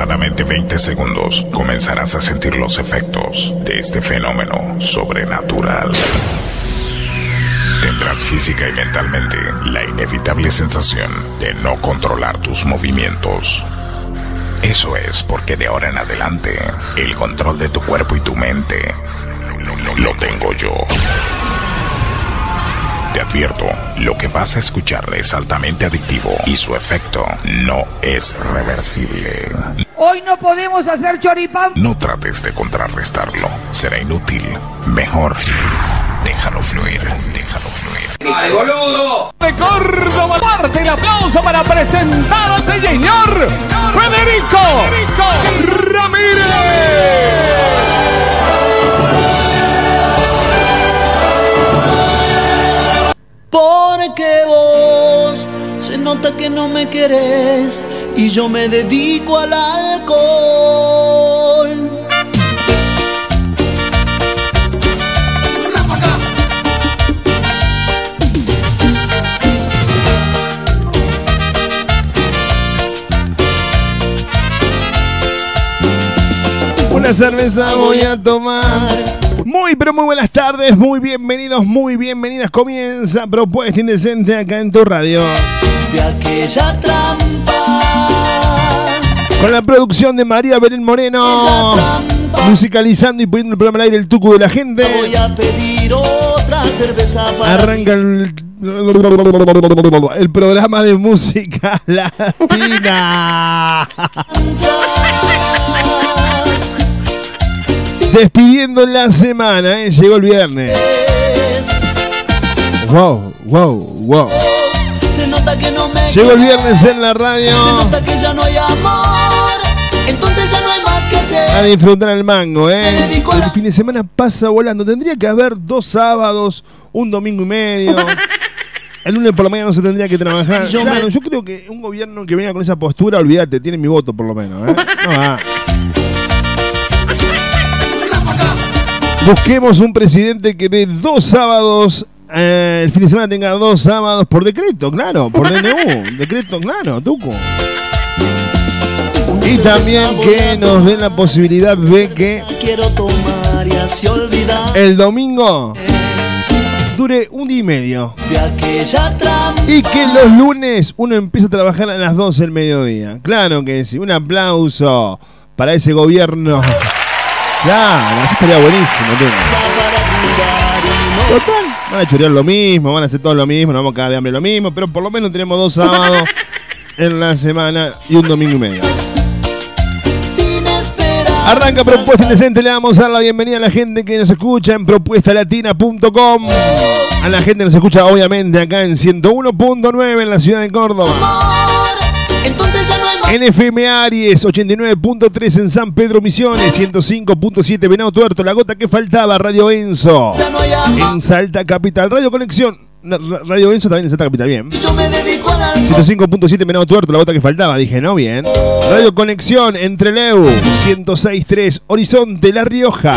aproximadamente 20 segundos comenzarás a sentir los efectos de este fenómeno sobrenatural. Tendrás física y mentalmente la inevitable sensación de no controlar tus movimientos. Eso es porque de ahora en adelante el control de tu cuerpo y tu mente lo tengo yo. Te advierto, lo que vas a escuchar es altamente adictivo y su efecto no es reversible. Hoy no podemos hacer choripán. No trates de contrarrestarlo, será inútil. Mejor, déjalo fluir, déjalo fluir. ¡Dale, boludo! de Córdoba. Parte el aplauso para presentar a ese señor Federico, Ramírez. Porque vos se nota que no me querés y yo me dedico al alcohol. Una cerveza voy a tomar. Muy, pero muy buenas tardes, muy bienvenidos, muy bienvenidas. Comienza Propuesta Indecente acá en tu radio. De aquella trampa. Con la producción de María Belén Moreno. Musicalizando y poniendo el programa al aire el tuco de la gente. Voy a pedir otra cerveza para Arranca el, el programa de música latina. Despidiendo la semana, ¿eh? llegó el viernes. Wow, wow, wow. Se nota que no me Llegó el viernes en la radio. Se nota que ya no hay amor. Entonces ya no hay más que hacer. A disfrutar el mango, ¿eh? la- El fin de semana pasa volando. Tendría que haber dos sábados, un domingo y medio. El lunes por la mañana no se tendría que trabajar. Yo claro, me- yo creo que un gobierno que venga con esa postura, olvídate, tiene mi voto por lo menos, ¿eh? No va. Busquemos un presidente que dé dos sábados, eh, el fin de semana tenga dos sábados por decreto, claro, por DNU, decreto, claro, Tuco. Y también que nos den la posibilidad de que el domingo dure un día y medio. Y que los lunes uno empiece a trabajar a las 12 del mediodía. Claro que sí. Un aplauso para ese gobierno. Claro, eso estaría buenísimo. Tuco. Total, van a chorear lo mismo, van a hacer todo lo mismo, nos vamos a cagar de hambre lo mismo, pero por lo menos tenemos dos sábados en la semana y un domingo y medio. Arranca Propuesta Indecente, le damos a dar la bienvenida a la gente que nos escucha en propuestalatina.com. A la gente que nos escucha obviamente acá en 101.9 en la ciudad de Córdoba. En FM Aries 89.3 en San Pedro Misiones, 105.7 Venado Tuerto, la gota que faltaba, Radio Enzo. No. En Salta Capital, Radio Conexión. Radio Enzo también en Salta Capital, bien. Yo me dedico al alcohol. 105.7 Venado Tuerto, la gota que faltaba, dije, ¿no? Bien. Radio Conexión, entre Leu, 106.3, Horizonte, La Rioja.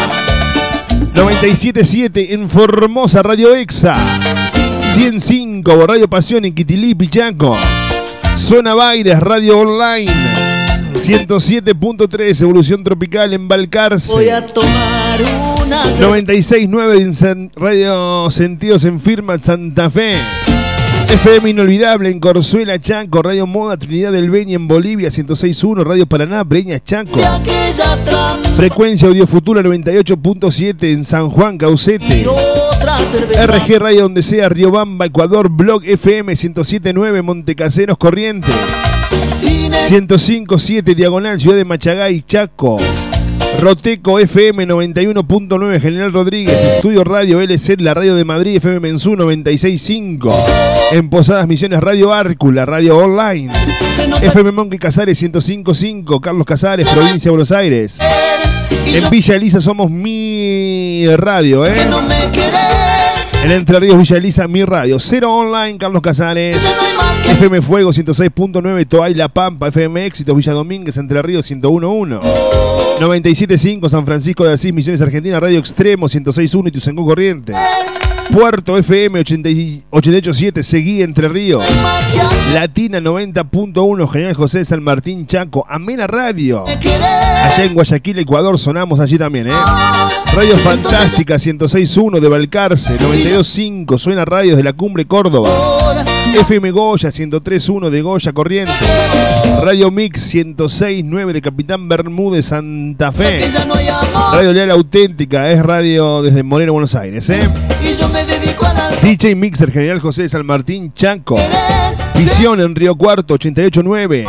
97.7 en Formosa, Radio Exa. 105, Radio Pasión en Quitilí, Pichaco. Zona Baires, Radio Online. 107.3, Evolución Tropical en Voy Balcarce. a tomar una cerveza. 96.9 en San- Radio Sentidos en Firma Santa Fe. FM Inolvidable en Corzuela, Chaco. Radio Moda Trinidad del Beni en Bolivia, 106.1. Radio Paraná, Breña, trampa. Frecuencia Audio Futura 98.7 en San Juan, Caucete. RG Radio donde sea, Riobamba, Ecuador, Blog FM 107.9, Montecaseros, Corrientes. Sin 105.7 Diagonal, Ciudad de Machagay, Chaco. Roteco FM 91.9 General Rodríguez, Estudio Radio LC, la radio de Madrid, FM Mensú 96.5. En Posadas Misiones Radio Árcula, Radio Online. FM Monque Casares 105.5, Carlos Casares, provincia de Buenos Aires. En Villa Elisa somos mi radio, ¿eh? En Entre Ríos Villa Elisa, mi radio. Cero Online, Carlos Casares. FM Fuego 106.9, Toay La Pampa, FM Éxitos, Villa Domínguez, Entre Ríos 101.1. 97.5 San Francisco de Asís, Misiones Argentina, Radio Extremo 106.1 y Tuzangó Corrientes. Puerto FM 88.7, Seguí Entre Ríos. Latina 90.1, General José San Martín Chaco. Amena Radio. Allá en Guayaquil, Ecuador, sonamos allí también, ¿eh? Radio Fantástica 106.1 de Balcarce, 92.5, suena radios de la Cumbre Córdoba. FM Goya 103.1 de Goya Corrientes. Radio Mix 106.9 de Capitán Bermúdez Santa Fe. Radio Leal Auténtica es radio desde Moreno, Buenos Aires. ¿eh? DJ Mixer General José de San Martín Chaco. Visión en Río Cuarto 88.9.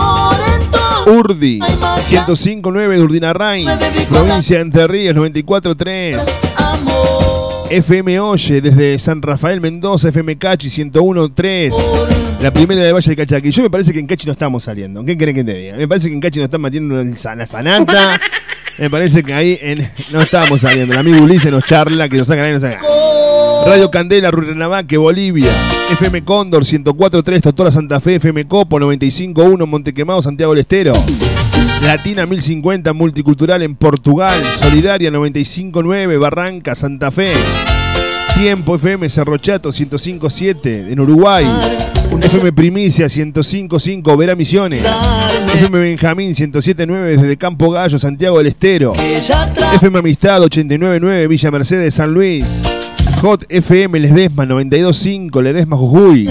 Urdi 105.9 de Urdinarrain. Provincia de Entre Ríos 94.3. FM Oye desde San Rafael Mendoza, FM Cachi 101.3. La primera de Valle de Cachaqui. Yo me parece que en Cachi no estamos saliendo. ¿Qué creen que te diga? Me parece que en Cachi nos están metiendo en la sanata. Me parece que ahí no estamos saliendo. El amigo Ulises nos charla, que nos sacan ahí, nos sacan. Radio Candela, Rurrenabaque, Bolivia. FM Cóndor, 104.3, Totora Santa Fe, FM Copo, 95.1, Montequemado, Santiago del Estero. Latina 1050 Multicultural en Portugal, Solidaria 959 Barranca, Santa Fe. Tiempo FM Cerro Chato 1057 en Uruguay. FM Primicia 1055 Vera Misiones. FM Benjamín 1079 desde Campo Gallo, Santiago del Estero. FM Amistad 899 Villa Mercedes, San Luis. Hot FM Ledesma 925 Ledesma Jujuy.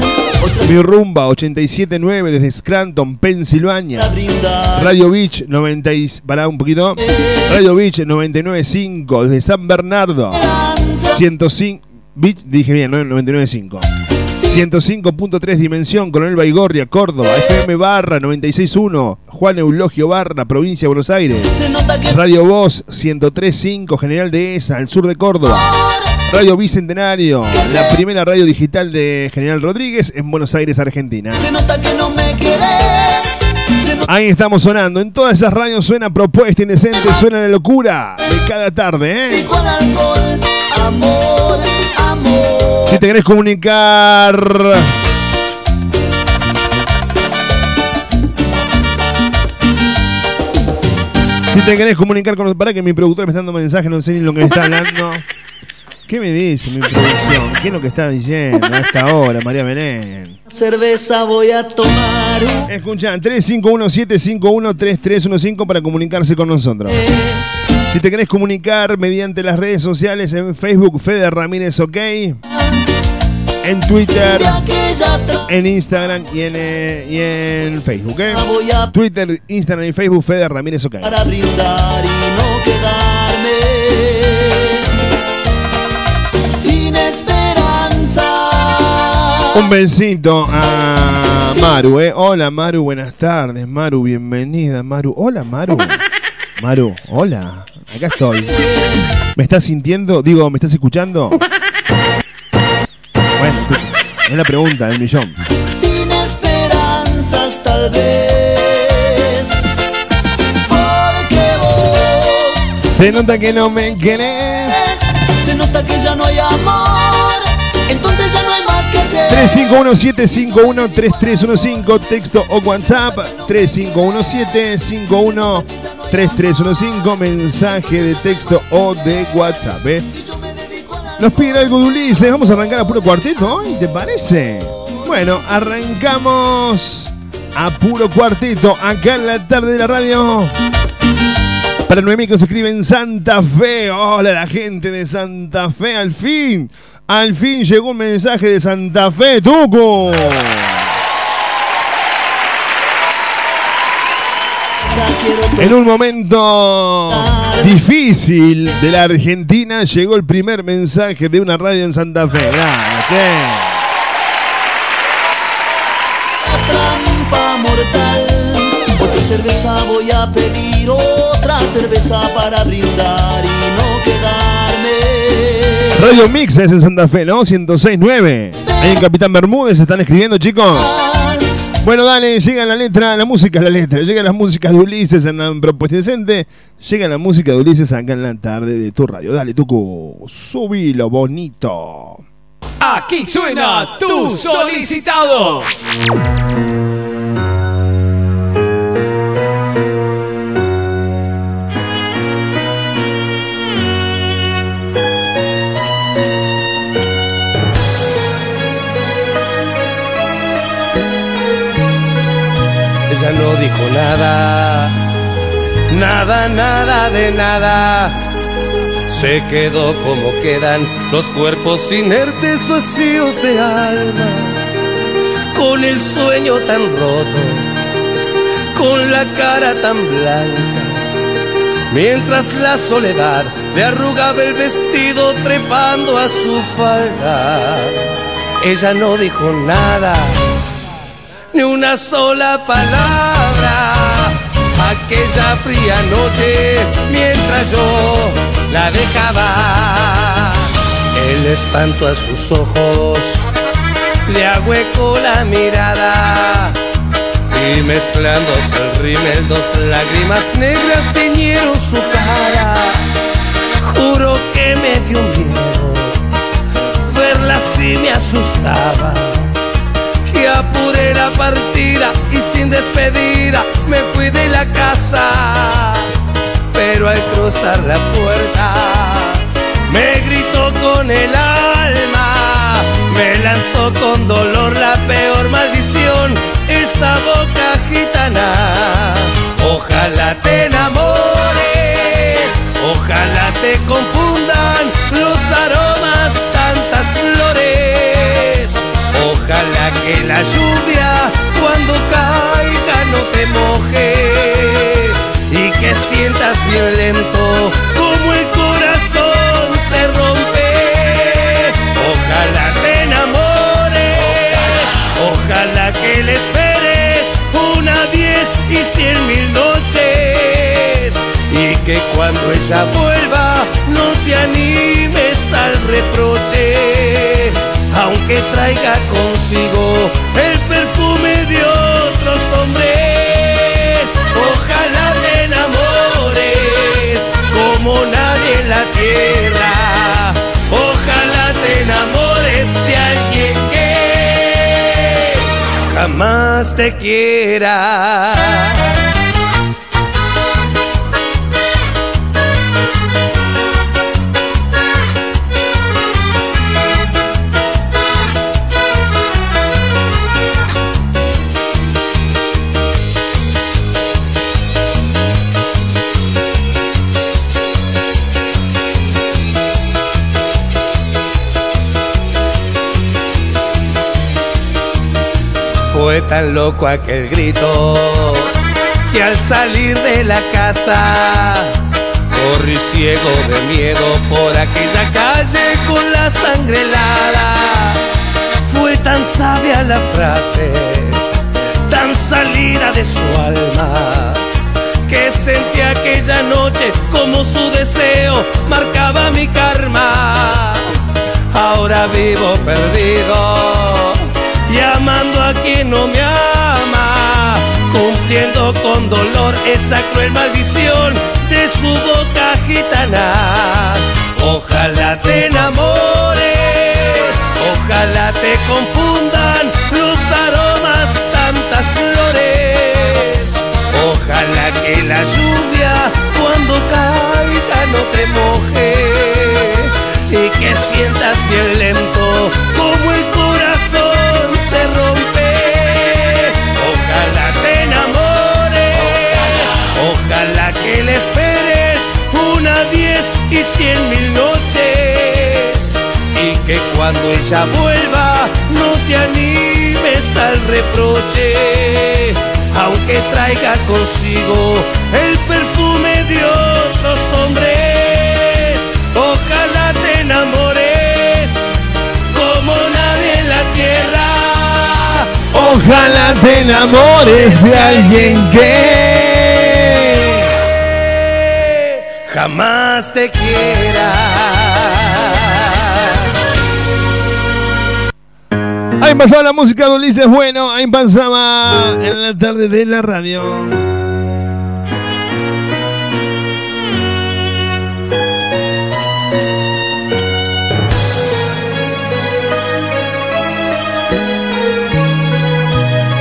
Mi Rumba 879 desde Scranton, Pensilvania. Radio Beach 90 para un poquito. Radio Beach 995 desde San Bernardo. 105 Beach dije bien, 995. 105.3 Dimensión, Coronel Baigorria, Córdoba, FM Barra 96.1, Juan Eulogio Barra, Provincia de Buenos Aires, Radio Voz 103.5, General de ESA, al sur de Córdoba, Radio Bicentenario, la primera radio digital de General Rodríguez en Buenos Aires, Argentina. Se nota que no me Ahí estamos sonando. En todas esas radios suena Propuesta Indecente, suena la locura de cada tarde, ¿eh? Si te querés comunicar. Si te querés comunicar con los. Para que mi productor me está dando mensaje, no sé ni lo que me está hablando. ¿Qué me dice mi producción? ¿Qué es lo que está diciendo a esta hora, María Belén? Cerveza voy a tomar. Escuchan, 351-751-3315 para comunicarse con nosotros. Si te querés comunicar mediante las redes sociales en Facebook, Fede Ramírez OK. En Twitter, en Instagram y en, eh, y en Facebook. ¿eh? Twitter, Instagram y Facebook, Fede Ramírez OK. Para brindar y no quedarme Un besito a Maru, ¿eh? Hola Maru, buenas tardes. Maru, bienvenida, Maru. Hola Maru. Maru, hola. Acá estoy. ¿Me estás sintiendo? Digo, ¿me estás escuchando? Bueno, es la pregunta del millón. Sin esperanzas tal vez. Porque vos Se nota que no me querés. se nota que ya no hay amor. 351-751-3315, texto o WhatsApp. 3517-513315, mensaje de texto o de WhatsApp. ¿eh? Nos piden algo de. Vamos a arrancar a puro cuarteto hoy, ¿te parece? Bueno, arrancamos a puro cuarteto acá en la tarde de la radio. Para Noemí que se escribe en Santa Fe. Hola la gente de Santa Fe, al fin. Al fin llegó un mensaje de Santa Fe, Tuco. En un momento difícil de la Argentina llegó el primer mensaje de una radio en Santa Fe. Che. trampa mortal. Otra cerveza voy a pedir, otra cerveza para brindar y no quedarme. Radio Mix es en Santa Fe, ¿no? 106.9. Ahí en Capitán Bermúdez están escribiendo, chicos. Bueno, dale, llega la letra, la música la letra. Llega la música de Ulises en la propuesta decente. Llega la música de Ulises acá en la tarde de tu radio. Dale, Tucu, subilo bonito. Aquí suena tu solicitado. Ella no dijo nada, nada, nada de nada. Se quedó como quedan los cuerpos inertes vacíos de alma, con el sueño tan roto, con la cara tan blanca, mientras la soledad le arrugaba el vestido trepando a su falda. Ella no dijo nada ni una sola palabra. Aquella fría noche, mientras yo la dejaba, el espanto a sus ojos le ahuecó la mirada. Y mezclándose el rímel, dos lágrimas negras teñieron su cara. Juro que me dio miedo, verla así me asustaba y apuré la partida y sin despedida me fui de la casa. Pero al cruzar la puerta me gritó con el alma, me lanzó con dolor la peor maldición, esa boca gitana. Ojalá te enamores, ojalá te confundan los aromas que la lluvia cuando caiga no te moje y que sientas bien lento como el corazón se rompe. Ojalá te enamores, ojalá que le esperes una, diez y cien mil noches y que cuando ella vuelva no te animes al reproche aunque traiga el perfume de otros hombres. Ojalá te enamores como nadie en la tierra. Ojalá te enamores de alguien que jamás te quiera. Tan loco aquel grito que al salir de la casa corrí ciego de miedo por aquella calle con la sangre helada. Fue tan sabia la frase, tan salida de su alma, que sentí aquella noche como su deseo marcaba mi karma. Ahora vivo perdido y amando a quien no me ama, cumpliendo con dolor esa cruel maldición de su boca gitana. Ojalá te enamores, ojalá te confundan los aromas tantas flores. Ojalá que la lluvia cuando caiga no te moje ella vuelva no te animes al reproche, aunque traiga consigo el perfume de otros hombres. Ojalá te enamores como nadie en la tierra. Ojalá te enamores de alguien que jamás te quiera. Ahí pasaba la música de Ulises Bueno, ahí pasaba en la tarde de la radio.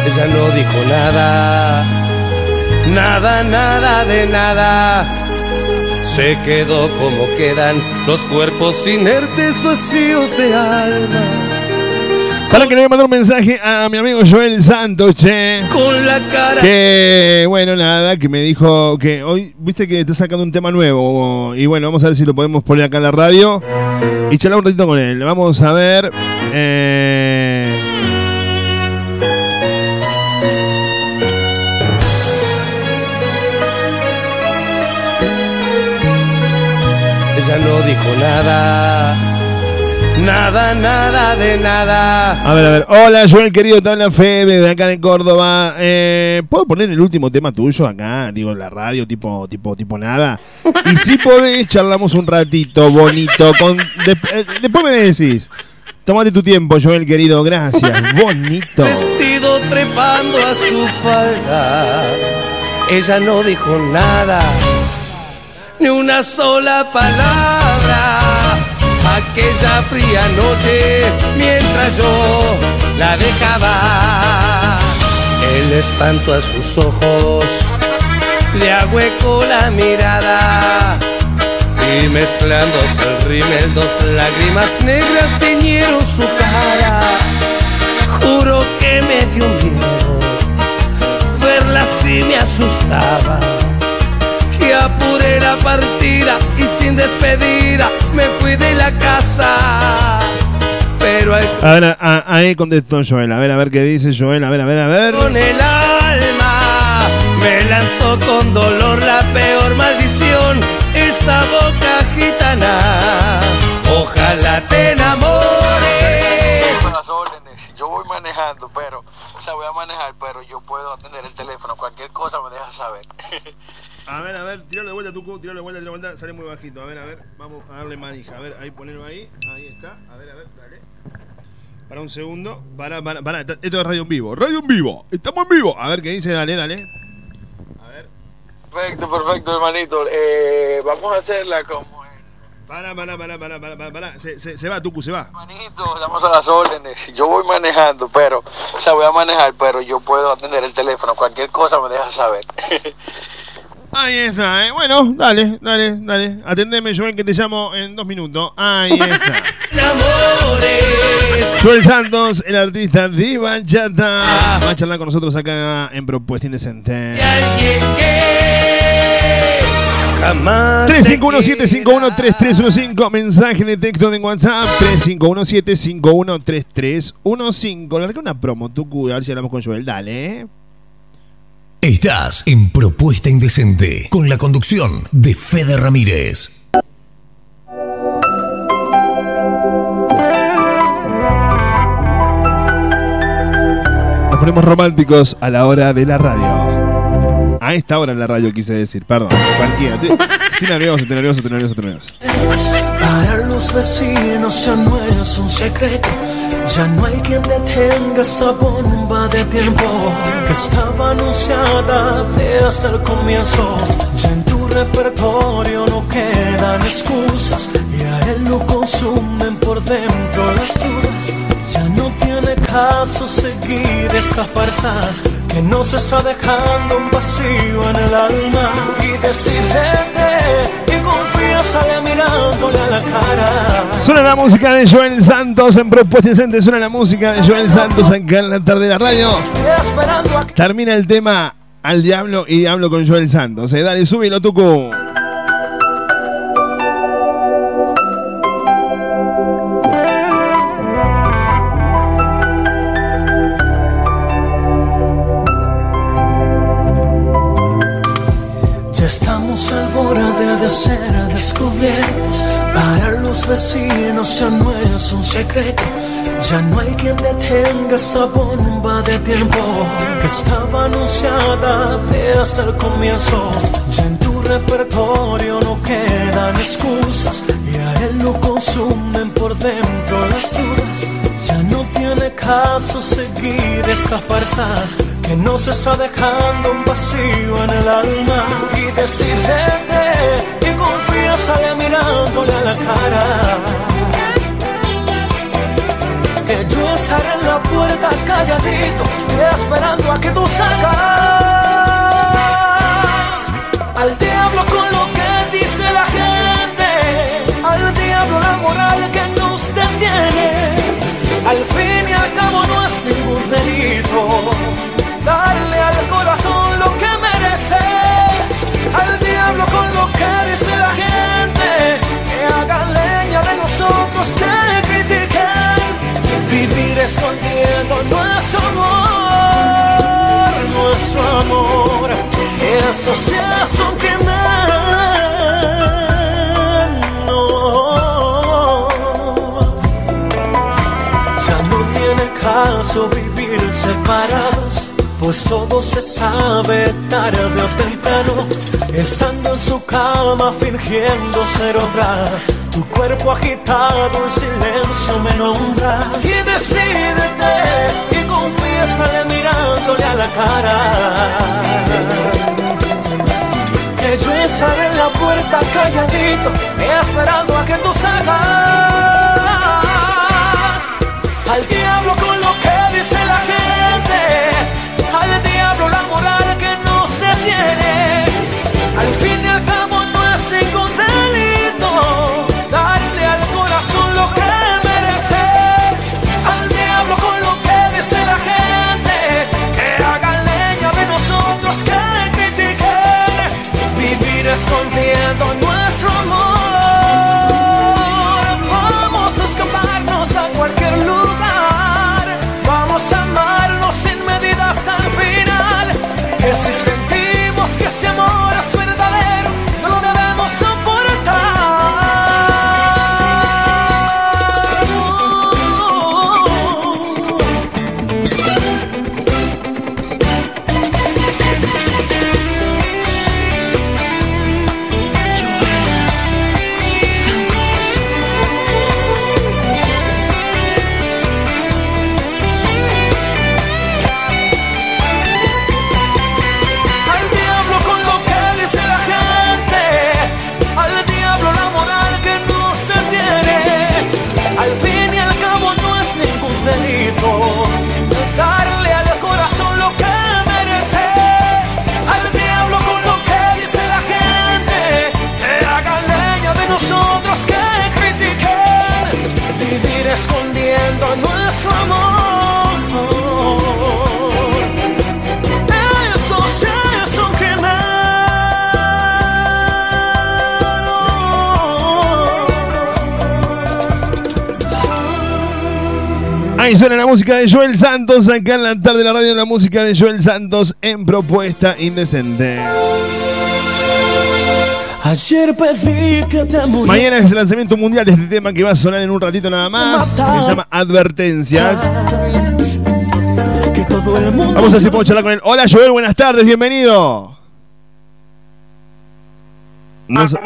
Ella no dijo nada, nada, nada de nada. Se quedó como quedan los cuerpos inertes vacíos de alma, Para que le voy a mandar un mensaje a mi amigo Joel Santos, che. Con la cara. Que, bueno, nada, que me dijo que hoy, viste que está sacando un tema nuevo. Y bueno, vamos a ver si lo podemos poner acá en la radio. Y charlar un ratito con él. Vamos a ver. Eh, Ella no dijo nada. Nada, nada de nada. A ver, a ver. Hola, Joel, querido, te habla Fede de acá de Córdoba. Eh, ¿Puedo poner el último tema tuyo acá? Digo, en la radio, tipo, tipo, tipo nada. Y si podés, charlamos un ratito, bonito. Con, de- eh, después me decís. Tómate tu tiempo, Joel, querido. Gracias. Bonito. Vestido trepando a su falda. Ella no dijo nada. Ni una sola palabra. Aquella fría noche, mientras yo la dejaba. El espanto a sus ojos le agüecó la mirada. Y mezclándose el rímel, dos lágrimas negras teñieron su cara. Juro que me dio miedo, verla así me asustaba. Apuré la partida y sin despedida me fui de la casa. Pero al A ver, a- ahí contestó Joel. A ver, a ver qué dice Joel. A ver, a ver, a ver. con el alma me lanzó con dolor la peor maldición, esa boca gitana. Ojalá te enamores. Yo voy manejando, pero, voy a manejar, pero yo puedo atender el teléfono. Cualquier cosa me deja saber. A ver, a ver, tirale de vuelta, Tucu, tirale de vuelta, tirale de vuelta, sale muy bajito. A ver, a ver, vamos a darle manija. A ver, ahí ponelo ahí, ahí está. A ver, a ver, dale. Para un segundo, para, para, para. Esto es radio en vivo, radio en vivo, estamos en vivo. A ver qué dice, dale, dale. Perfecto, perfecto, hermanito. Eh, vamos a hacerla como para, para, para, para, para, para. Se, se, se va, Tucu, se va. Hermanito, damos a las órdenes. Yo voy manejando, pero, o sea, voy a manejar, pero yo puedo atender el teléfono. Cualquier cosa me deja saber. Ahí está, eh. Bueno, dale, dale, dale. Atendeme, Joel, que te llamo en dos minutos. Ahí está. Joel Santos, el artista de Bachata. Va a charlar con nosotros acá en Propuesta Indecente. Y alguien que jamás. te 351-751-3315. Mensaje de texto de WhatsApp. 351-751-3315. Larga una promo, Tucu. A ver si hablamos con Joel. Dale, eh. Estás en Propuesta Indecente con la conducción de Fede Ramírez. Nos ponemos románticos a la hora de la radio. A esta hora en la radio quise decir, perdón. Cualquiera. Estoy, nervioso, estoy nervioso, estoy nervioso, estoy nervioso. Para los vecinos ya no es un secreto. Ya no hay quien detenga esta bomba de tiempo que estaba anunciada desde el comienzo. Ya en tu repertorio no quedan excusas y a él lo consumen por dentro las dudas. Ya no tiene caso seguir esta farsa que nos está dejando un vacío en el alma. Y decidete y confía, sale mirándole a la cara. Suena la música de Joel Santos en Propuesta Indecente. Suena la música de Joel Santos acá en la tarde de la radio. Termina el tema al diablo y diablo con Joel Santos. Eh, dale, súbilo, Tucu. Un secreto. Ya no hay quien detenga esta bomba de tiempo que estaba anunciada desde el comienzo. Ya en tu repertorio no quedan excusas y a él lo consumen por dentro las dudas. Ya no tiene caso seguir esta farsa que nos está dejando un vacío en el alma. Y decidete y confía, sale mirándole a la cara yo estaré en la puerta calladito, esperando a que tú salgas. Al diablo con lo que dice la gente, al diablo la moral que nos detiene. Al fin y al cabo no es ningún delito darle al corazón lo que merece. Al diablo con lo que dice la gente, que hagan leña de nosotros que critican seguir escondiendo nuestro amor, nuestro amor. Eso se hace un crimen. Ya no tiene caso vivir separados. Pues todo se sabe tarde o temprano, estando en su cama fingiendo ser otra tu cuerpo agitado en silencio me nombra y decídete y confiésale mirándole a la cara que yo estaré en la puerta calladito, esperando a que tú salgas. Al diablo Ahí suena la música de Joel Santos, acá en la tarde de la radio, la música de Joel Santos en Propuesta Indecente. Ayer pedí que te. Mañana es el lanzamiento mundial de este tema que va a sonar en un ratito nada más. Se llama Advertencias. Que todo el mundo. Vamos a ver si podemos charlar con él. Hola Joel, buenas tardes, bienvenido. Sa-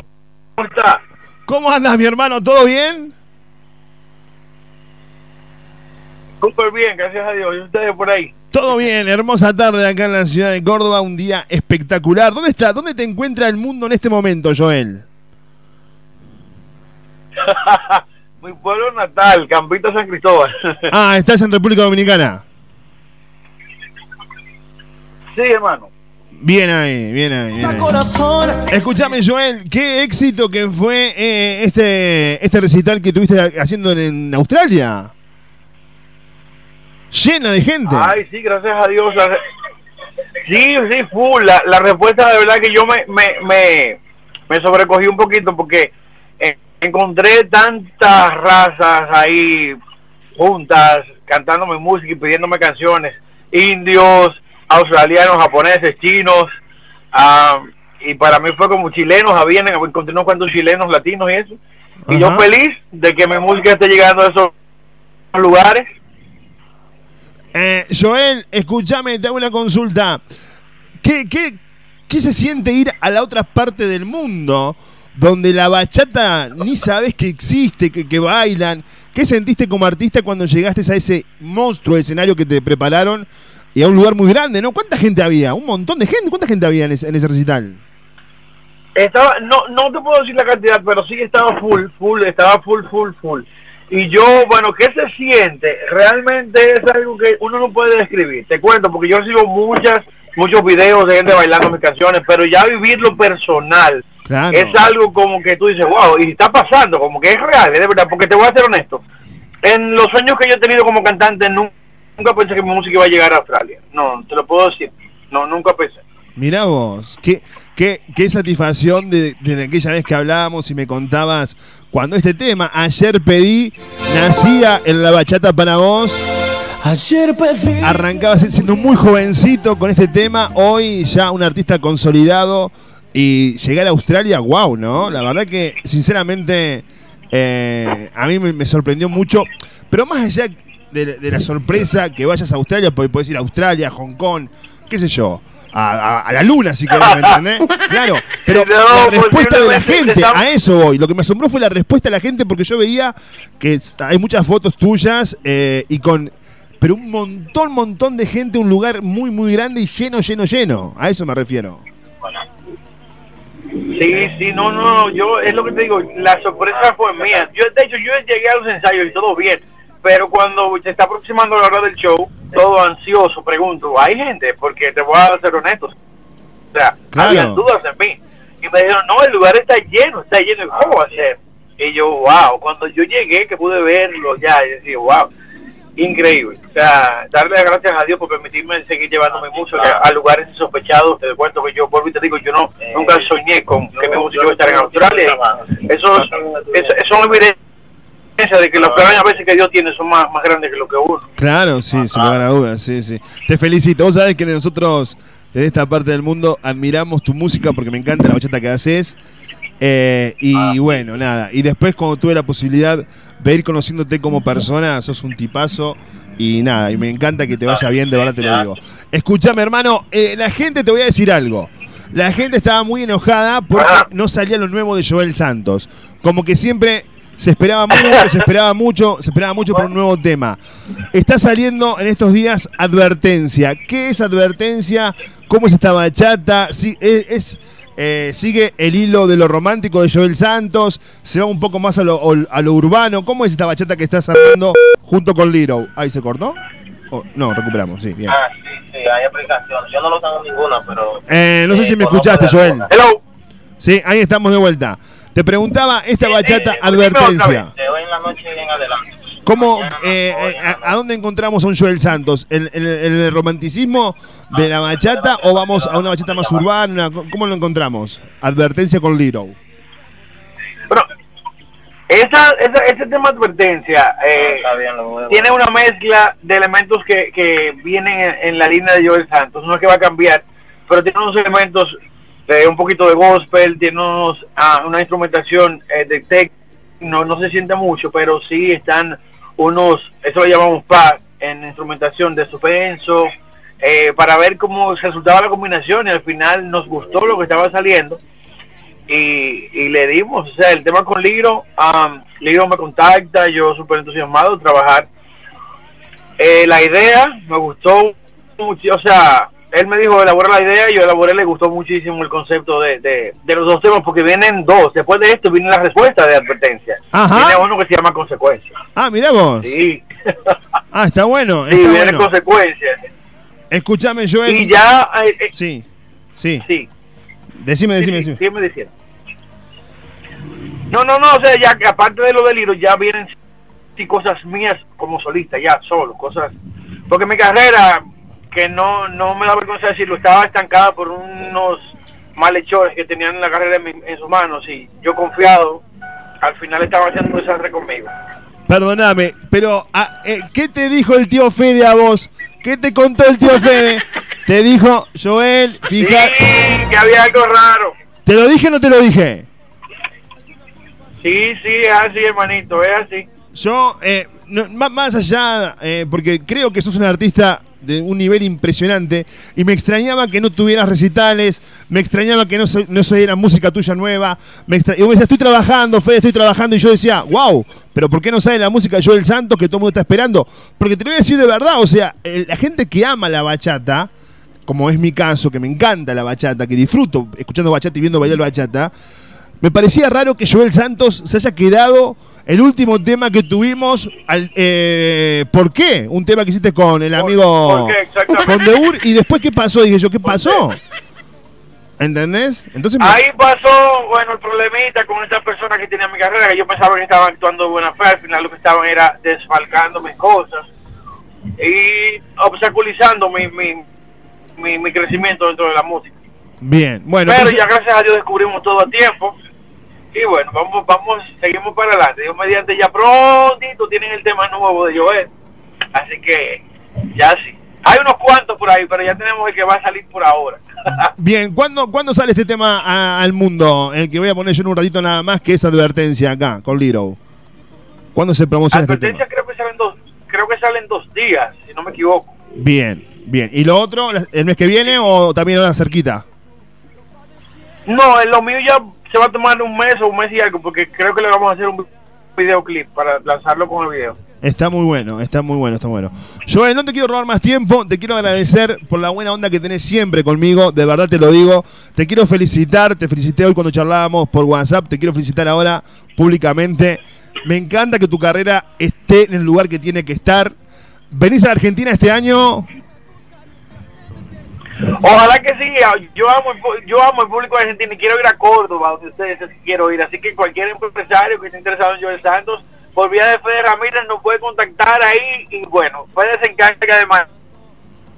¿Cómo está? ¿Cómo andas, mi hermano? ¿Todo bien? Súper bien, gracias a Dios. ¿Y ustedes por ahí? Todo bien, hermosa tarde acá en la ciudad de Córdoba, un día espectacular. ¿Dónde está? ¿Dónde te encuentra el mundo en este momento, Joel? Mi pueblo natal, Campito San Cristóbal. Ah, estás en República Dominicana. sí, hermano. Bien ahí, bien ahí, bien ahí. corazón. Escúchame, Joel, qué éxito que fue eh, este, este recital que tuviste haciendo en, en Australia. Llena de gente. Ay, sí, gracias a Dios. la Sí, sí, full. La, la respuesta de verdad que yo me, me, me, me sobrecogí un poquito porque eh, encontré tantas razas ahí juntas, cantándome música y pidiéndome canciones. Indios, australianos, japoneses, chinos. ah, y para mí fue como chilenos, habían, encontré unos cuantos chilenos, latinos y eso. Y yo feliz de que mi música esté llegando a esos lugares. Eh, Joel, escúchame, te hago una consulta. ¿Qué, qué, ¿Qué se siente ir a la otra parte del mundo donde la bachata ni sabes que existe, que, que bailan? ¿Qué sentiste como artista cuando llegaste a ese monstruo escenario que te prepararon y a un lugar muy grande, ¿no? ¿Cuánta gente había? Un montón de gente. ¿Cuánta gente había en ese, en recital? Estaba, no, no te puedo decir la cantidad, pero sí estaba full, full, estaba full, full, full. Y yo, bueno, ¿qué se siente? Realmente es algo que uno no puede describir. Te cuento, porque yo recibo muchas, muchos videos de gente bailando mis canciones, pero ya vivirlo personal Claro. es algo como que tú dices, wow, y está pasando, como que es real, es de verdad, porque te voy a ser honesto. En los años que yo he tenido como cantante, nu- nunca pensé que mi música iba a llegar a Australia. No, te lo puedo decir. No, nunca pensé. Mirá vos, qué, qué, qué satisfacción de, de aquella vez que hablábamos y me contabas cuando este tema, ayer pedí, nacía en la bachata para vos. Ayer pedí. Arrancabas siendo muy jovencito con este tema, hoy ya un artista consolidado y llegar a Australia, wow, ¿no? La verdad que sinceramente eh, a mí me, me sorprendió mucho, pero más allá de, de la sorpresa que vayas a Australia, porque puedes ir a Australia, Hong Kong, qué sé yo. A, a- a la luna, si querés, ¿me entendés? Claro, pero No, la respuesta de la gente, a eso voy. Lo que me asombró fue la respuesta de la gente porque yo veía que hay muchas fotos tuyas eh, y con. Pero un montón, montón de gente, un lugar muy, muy grande y lleno, lleno, lleno. A eso me refiero. Sí, sí, no, no, no, yo es lo que te digo, la sorpresa fue mía. Yo, de hecho, yo llegué a los ensayos y todo bien, pero cuando se está aproximando la hora del show, todo ansioso, pregunto, ¿hay gente? Porque te voy a ser honesto, o sea, Claro. había dudas en mí. Y me dijeron, no, el lugar está lleno, está lleno, ¿y ¿cómo va a ser? Y yo, wow, cuando yo llegué, que pude verlo ya, y decía, wow, increíble. O sea, darle las gracias a Dios por permitirme seguir llevándome mucho a, a lugares insospechados. Te cuento que yo, vuelvo y te digo, yo no nunca soñé con que me guste yo estar en Australia. Eso, eso, eso es de que los planes a veces que Dios tiene son más, más grandes que lo que uno. Claro, sí, sin lugar a dudas, sí, sí. Te felicito. Vos sabés que nosotros, desde esta parte del mundo, admiramos tu música porque me encanta la bachata que haces. Eh, y bueno, nada. Y después, cuando tuve la posibilidad de ir conociéndote como persona, sos un tipazo. Y nada, y me encanta que te vaya bien, de verdad te lo digo. Escúchame, hermano, eh, la gente, te voy a decir algo. La gente estaba muy enojada porque no salía lo nuevo de Joel Santos. Como que siempre se esperaba mucho, se esperaba mucho, se esperaba mucho por un nuevo tema. Está saliendo en estos días Advertencia. ¿Qué es Advertencia? ¿Cómo es esta bachata? Sí, es, es, eh, sigue el hilo de lo romántico de Joel Santos, se va un poco más a lo, a lo urbano. ¿Cómo es esta bachata que estás armando junto con Liro? Ahí se cortó. Oh, no, recuperamos, sí, bien. Ah, sí, sí, hay aplicaciones. Yo no lo tengo ninguna, pero. Eh, no sé eh, si me escuchaste, Joel. Hello. Sí, ahí estamos de vuelta. Te preguntaba esta bachata Eh, advertencia. De hoy en la noche en adelante. ¿Cómo, eh, eh, a, a dónde encontramos a un Joel Santos? ¿En, en- en el romanticismo de la bachata o vamos a una bachata más urbana? ¿Cómo lo encontramos? Advertencia con Liro. Esa, esa, ese tema de advertencia eh, bien, nuevo. tiene una mezcla de elementos que, que vienen en, en la línea de Joel Santos. No es que va a cambiar, pero tiene unos elementos de un poquito de gospel, tiene unos, ah, una instrumentación eh, de tech, no, no se siente mucho, pero sí están unos, eso lo llamamos paz, en instrumentación de suspenso, eh, para ver cómo resultaba la combinación y al final nos gustó lo que estaba saliendo y, y le dimos, o sea, el tema con Liro, um, Liro me contacta, yo súper entusiasmado de trabajar. Eh, la idea me gustó mucho, o sea, él me dijo elabora la idea, yo elaboré, le gustó muchísimo el concepto de, de, de los dos temas, porque vienen dos, después de esto viene la respuesta de advertencia. Ajá. Viene uno que se llama consecuencia. Ah, mirá vos. Sí, Ah, está bueno. sí, Está viene bueno. consecuencias. Escúchame, Joel. Y ya, eh, eh, Sí, sí. sí. Decime, decime, Sí, decime. sí, diciendo. No, no, no, o sea, ya que aparte de lo del libro, ya vienen sí, cosas mías como solista, ya solo, cosas. Porque mi carrera, que no, no me da vergüenza decirlo, estaba estancada por unos malhechores que tenían la carrera en, mi- en sus manos y yo confiado, al final estaba haciendo un desastre conmigo. Perdóname, pero ah, eh, ¿qué te dijo el tío Fede a vos? ¿Qué te contó el tío Fede? Te dijo, Joel, fija. Sí, que había algo raro. ¿Te lo dije o no te lo dije? Sí, sí, es así, hermanito, es así. Yo, eh, no, más allá, eh, porque creo que sos un artista de un nivel impresionante y me extrañaba que no tuvieras recitales, me extrañaba que no, se, no música tuya nueva, me extra- y me decías, estoy trabajando, Fede, estoy trabajando, y yo decía, wow, pero ¿por qué no sale la música de Joel Santos que todo el mundo está esperando? Porque te lo voy a decir de verdad, o sea, la gente que ama la bachata, como es mi caso, que me encanta la bachata, que disfruto escuchando bachata y viendo bailar bachata, me parecía raro que Joel Santos se haya quedado el último tema que tuvimos. Al, eh, ¿Por qué? Un tema que hiciste con el amigo por qué? Exactamente. con Deur y después ¿qué pasó? Dije yo, ¿qué pasó? ¿Entendés? Entonces me- Ahí pasó, bueno, el problemita con estas personas que tenían mi carrera, que yo pensaba que estaban actuando de buena fe, al final lo que estaban era desfalcando mis cosas y obstaculizando mi, mi, mi, mi crecimiento dentro de la música. bien, bueno, Pero ya gracias a Dios descubrimos todo a tiempo y bueno, vamos, vamos, seguimos para adelante. Dios mediante ya prontito tienen el tema nuevo de Joel, así que ya sí. Hay unos cuantos por ahí, pero ya tenemos el que va a salir por ahora. bien, ¿cuándo, ¿cuándo sale este tema a- al mundo? El que voy a poner yo en un ratito nada más, que es advertencia acá, con Liro. ¿Cuándo se promociona este tema? Advertencia creo que salen dos, creo que sale en dos días, si no me equivoco. Bien, bien. ¿Y lo otro, el mes que viene o también ahora cerquita? No, en lo mío ya se va a tomar un mes o un mes y algo, porque creo que le vamos a hacer un videoclip para lanzarlo con el video. Está muy bueno, está muy bueno, está bueno. Joel, no te quiero robar más tiempo, te quiero agradecer por la buena onda que tenés siempre conmigo, de verdad te lo digo. Te quiero felicitar, te felicité hoy cuando charlábamos por WhatsApp, te quiero felicitar ahora públicamente. Me encanta que tu carrera esté en el lugar que tiene que estar. ¿Venís a la Argentina este año? Ojalá que sí, yo amo, yo amo el público argentino y quiero ir a Córdoba, donde ustedes quiero ir. Así que cualquier empresario que esté interesado en Joel Santos, por vía de Fede Ramírez, nos puede contactar ahí. Y bueno, Fede se encarga de más.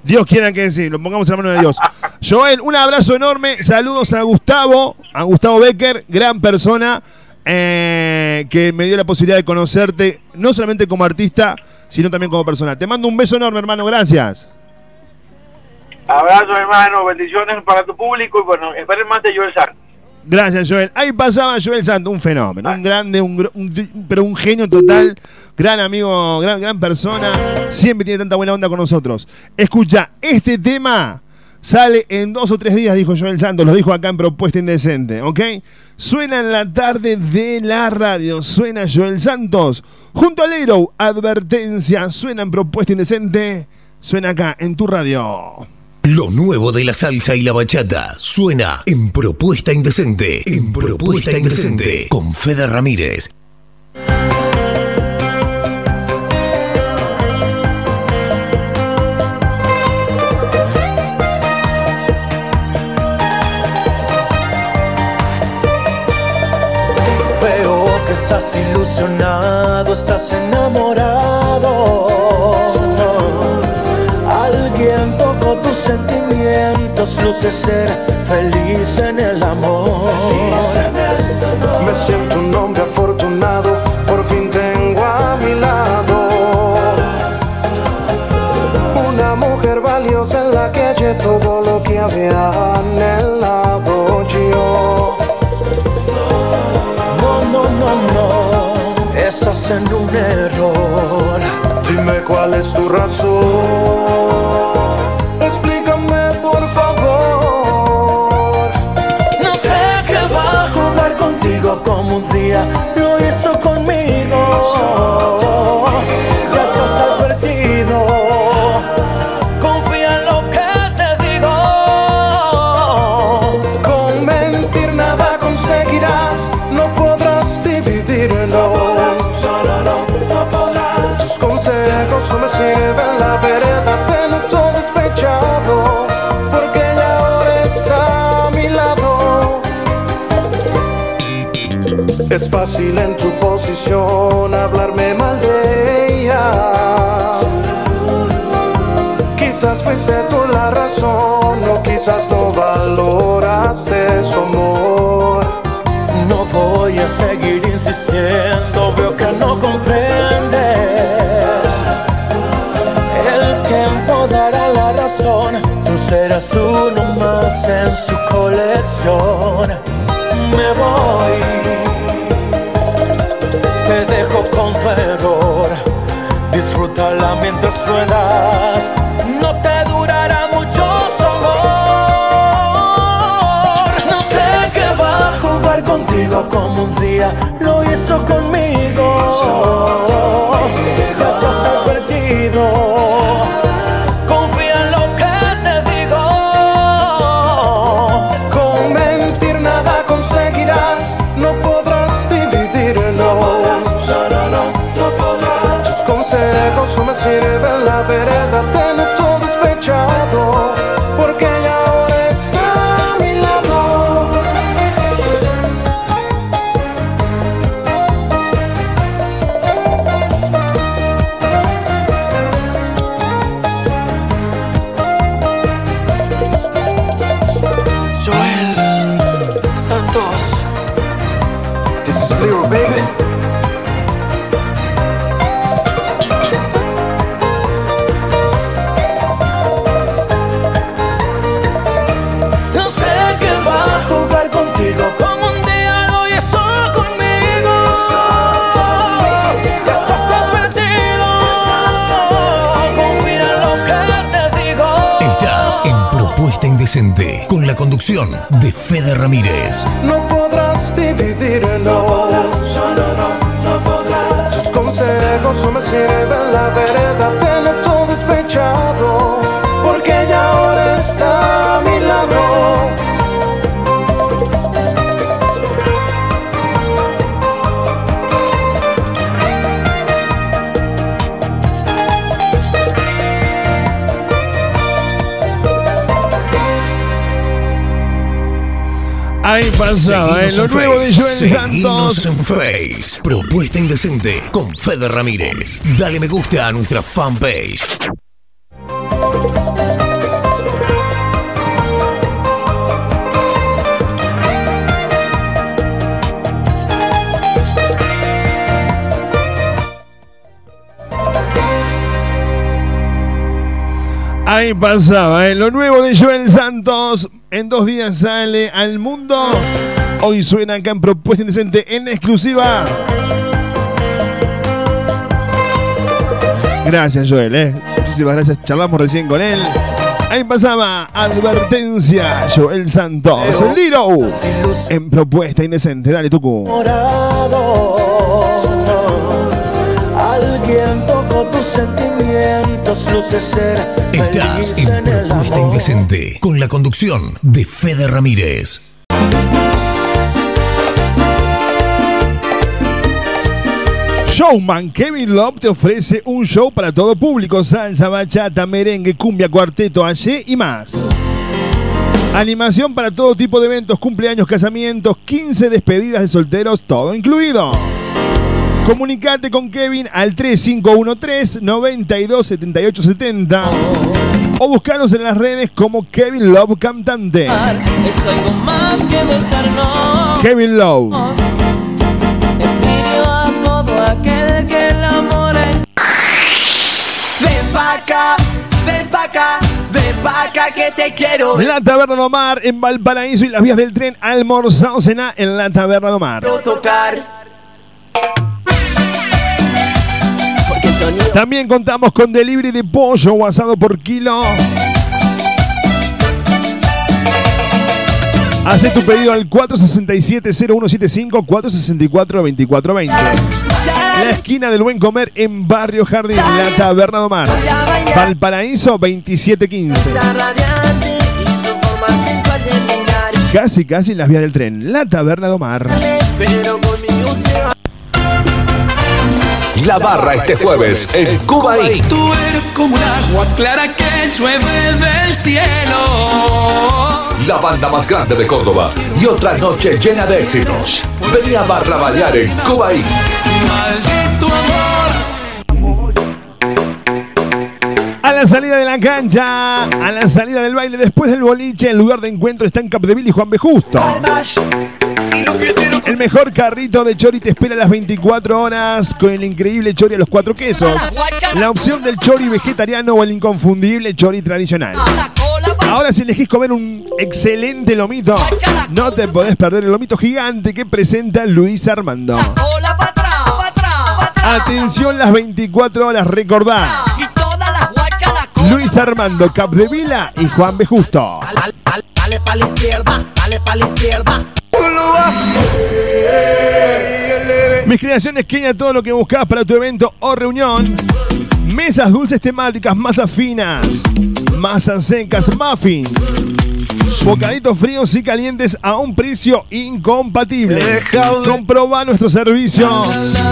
Dios quiera que sí, lo pongamos en la mano de Dios. Joel, un abrazo enorme. Saludos a Gustavo, a Gustavo Becker, gran persona eh, que me dio la posibilidad de conocerte, no solamente como artista, sino también como persona. Te mando un beso enorme, hermano. Gracias. Abrazo, hermano, bendiciones para tu público y bueno, esperen más de Joel Santos. Gracias, Joel. Ahí pasaba Joel Santos, un fenómeno, un grande, un, pero un genio total, gran amigo, gran, gran persona, siempre tiene tanta buena onda con nosotros. Escucha, este tema sale en dos o tres días, dijo Joel Santos, lo dijo acá en Propuesta Indecente, ¿ok? Suena en la tarde de la radio, suena Joel Santos, junto a Lero, advertencia, suena en Propuesta Indecente, suena acá en tu radio. Lo nuevo de la salsa y la bachata suena en Propuesta Indecente. En Propuesta Indecente con Fede Ramírez. Veo que estás ilusionado, estás enamorado. Sentimientos, luce ser feliz en el amor. Me siento un hombre afortunado, por fin tengo a mi lado una mujer valiosa en la que hallé todo lo que había anhelado yo. No, no, no, no, estás en un error. Dime cuál es tu razón. Insistiendo, veo que no comprendes. El tiempo dará la razón, tú serás uno más en su colección. Me voy, te dejo con tu error. Disfrútala mientras puedas, no te durará mucho. No sé qué va a jugar contigo como un día lo Ya estás advertido. Conducción de Fede Ramírez. No podrás dividirnos. No podrás, no, no, no, no podrás. Sus consejos no me sirven, pasaba, ¿eh? Seguinos lo en nuevo de Joel Santos. en Face. Propuesta Indecente con Fede Ramírez. Dale me gusta a nuestra fanpage. Ahí pasaba, ¿eh? lo nuevo de Joel Santos. En dos días sale al mundo. Hoy suena acá en Propuesta Indecente en exclusiva. Gracias, Joel. ¿eh? Muchísimas gracias. Charlamos recién con él. Ahí pasaba advertencia, Joel Santos. Liro en Propuesta Indecente. Dale, Tucu. Alguien tocó tus sentimientos, luce ser Estás en Propuesta. Indecente con la conducción de Fede Ramírez. Showman Kevin Love te ofrece un show para todo público, salsa, bachata, merengue, cumbia, cuarteto, allí y más. Animación para todo tipo de eventos, cumpleaños, casamientos, 15 despedidas de solteros, todo incluido. Comunicate con Kevin al 3513 927870 o buscanos en las redes como Kevin Love Cantante. Es algo más que besarnos. Kevin Love. Envidio a todo aquel que el amor Ven pa' acá, ven pa' acá, ven pa' acá que te quiero ver. La Taberna de Omar en Valparaíso y las vías del tren almorzado cena en la Taberna de Omar. tocar. También contamos con delivery de pollo o asado por kilo. Hace tu pedido al 467-0175 464-2420. La esquina del buen comer en Barrio Jardín, la Taberna de Omar. Valparaíso 2715. radiante y su forma sensual de mirar. Casi, casi en las vías del tren, la Taberna de La barra este jueves en Cuba Inc. Tú eres como un agua clara que llueve del cielo. La banda más grande de Córdoba y otra noche llena de éxitos. Venía a barra bailar en Cuba amor. A la salida de la cancha, a la salida del baile, después del boliche, el lugar de encuentro está en Capdeville y Juan B. Justo. El mejor carrito de chori te espera a las 24 horas con el increíble chori a los cuatro quesos. La opción del chori vegetariano o el inconfundible chori tradicional. Ahora si elegís comer un excelente lomito, no te podés perder el lomito gigante que presenta Luis Armando. Atención las 24 horas, recordá. Luis Armando Capdevila y Juan B. Justo. Dale pa' la izquierda, dale pa' la izquierda. Mis creaciones Kenia, todo lo que buscas para tu evento o reunión. Mesas dulces temáticas, masas finas, masas secas, muffins. Bocaditos fríos y calientes a un precio incompatible. Comproba nuestro servicio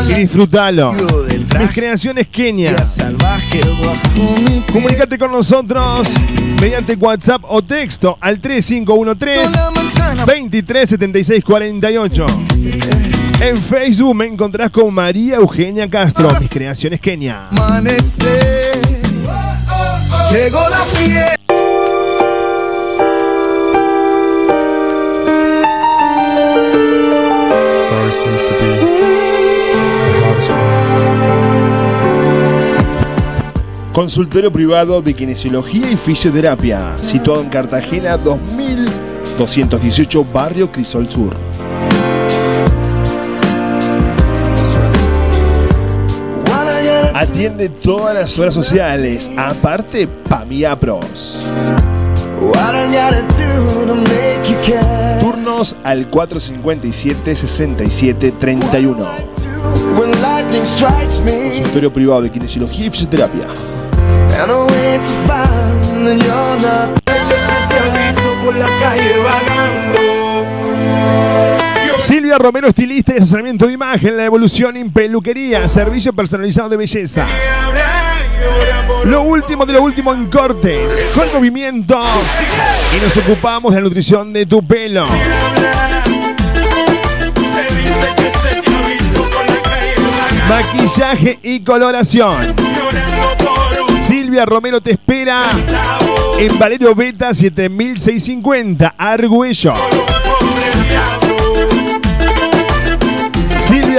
y disfrútalo. Mis creaciones Kenia. Comunicate con nosotros mediante WhatsApp o texto al 3513 237648. En Facebook me encontrás con María Eugenia Castro, mis creaciones Kenia. Llegó la fiesta. Sorry seems to be the hardest Consultorio privado de kinesiología y fisioterapia, situado en Cartagena 2218, barrio Crisol Sur. Atiende todas las horas sociales, aparte PAMIA Pros. Turnos al 457-6731. When lightning strikes me, Consultorio privado de kinesiología y fisioterapia. por la calle vagando. Silvia Romero, estilista y asesoramiento de imagen, la evolución en peluquería, servicio personalizado de belleza. Lo último de lo último en cortes, con movimiento. Y nos ocupamos de la nutrición de tu pelo. Maquillaje y coloración. Silvia Romero te espera en Valerio Beta 7650, Argüello.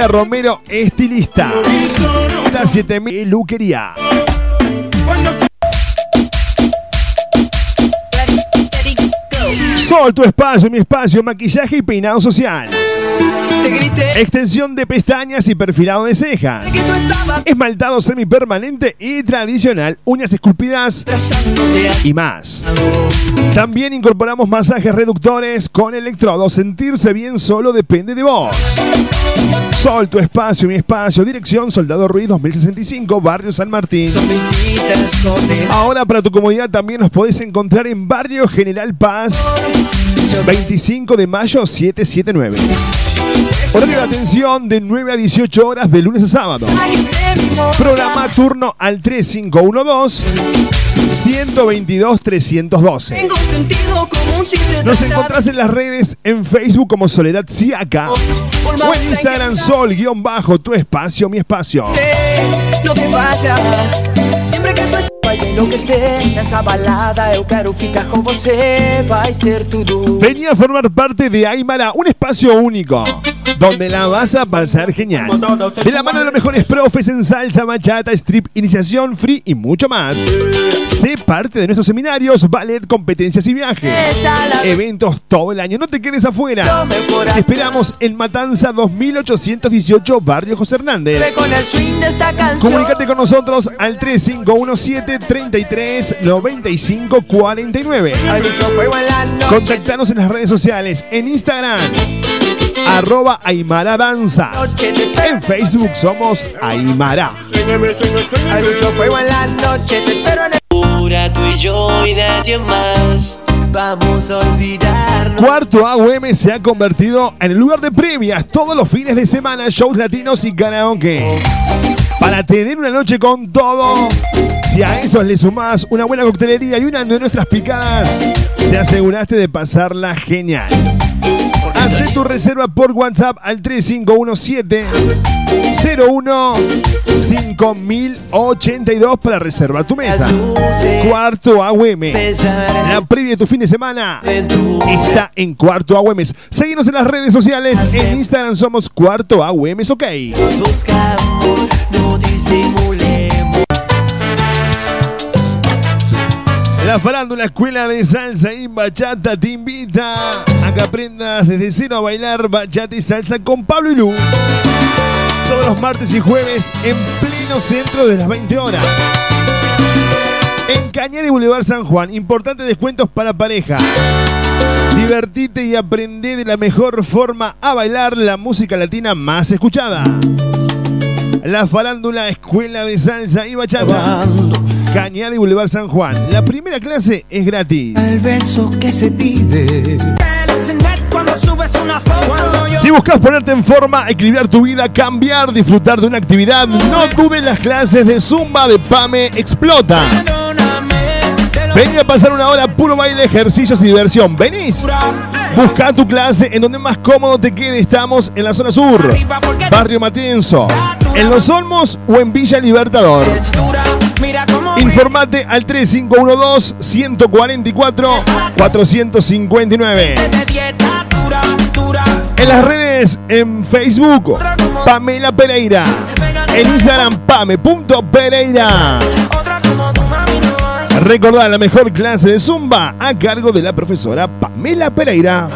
Romero, estilista. La 7000 Luquería. Sol, tu espacio, mi espacio, maquillaje y peinado social. Extensión de pestañas y perfilado de cejas. Esmaltado semipermanente y tradicional, uñas esculpidas y más. También incorporamos masajes reductores con electrodos. Sentirse bien solo depende de vos. Sol, tu espacio, mi espacio. Dirección Soldado Ruiz 2065, Barrio San Martín. Ahora para tu comodidad también nos podés encontrar en Barrio General Paz 25 de mayo 779. Horario de atención de 9 a 18 horas de lunes a sábado. Programa turno al 3512 122 312. Tengo sentido común sin ser Nos encontrás en las redes en Facebook como Soledad Siaca o en Instagram Sol guion bajo tu espacio, mi espacio. No te vayas Sempre que tu vai enlouquecer Nessa balada eu quero ficar com você Vai ser tudo Venía a formar parte de Aymara, un espacio único. Donde la vas a pasar genial. De la mano de los mejores profes en salsa, bachata, strip, iniciación, free y mucho más. Sé parte de nuestros seminarios, ballet, competencias y viajes. Eventos todo el año. No te quedes afuera. Te esperamos en Matanza 2818, Barrio José Hernández. Comunícate con nosotros al 3517 33 95 49. Hay mucho fuego en la noche Contactanos en las redes sociales, en Instagram, arroba Aymara Danzas. En Facebook somos Aymara. Hay mucho fuego en la noche Te espero en el tú y yo y nadie más. Vamos a olvidarnos Cuarto AUM se ha convertido en el lugar de previas todos los fines de semana, shows latinos y karaoke. Para tener una noche con todo, si a eso le sumás una buena coctelería y una de nuestras picadas, te aseguraste de pasarla genial. Haz tu reserva por WhatsApp al 3517 01 5082 para reservar tu mesa. Cuarto AUM. La previa de tu fin de semana está en Cuarto AUM. Seguimos en las redes sociales. En Instagram somos Cuarto AUM. Ok. La farándula Escuela de Salsa y Bachata te invita a que aprendas desde cero a bailar bachata y salsa con Pablo y Lu. Todos los martes y jueves en pleno centro de las 20 horas. En Cañada y Boulevard San Juan, importantes descuentos para pareja. Divertite y aprende de la mejor forma a bailar la música latina más escuchada. La farándula Escuela de Salsa y Bachata. Cañada y Boulevard San Juan. La primera clase es gratis. El beso que se pide Si buscas ponerte en forma, equilibrar tu vida, cambiar, disfrutar de una actividad, no dudes las clases de Zumba de Pame Explota. Vení a pasar una hora puro baile, ejercicios y diversión. ¿Venís? Busca tu clase en donde más cómodo te quede. Estamos en la zona sur, Barrio Matienzo, en Los Olmos o en Villa Libertador. Informate al 3512-144-459. de dieta dura, dura En las redes, en Facebook, Pamela Pereira. En Instagram, pame.pereira. Recordá la mejor clase de Zumba a cargo de la profesora Pamela Pereira.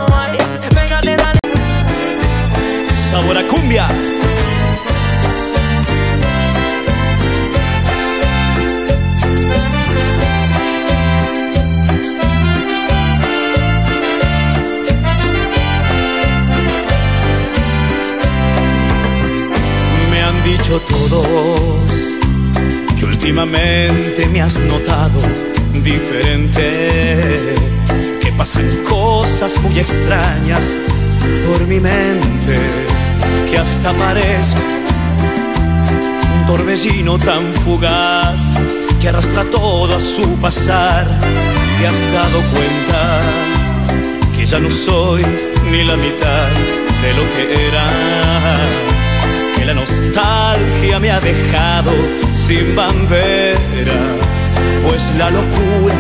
Sabor a cumbia. Últimamente me has notado diferente. Que pasan cosas muy extrañas por mi mente, que hasta parezco un torbellino tan fugaz que arrastra todo a su pasar. Te has dado cuenta que ya no soy ni la mitad de lo que era. La nostalgia me ha dejado sin bandera, pues la locura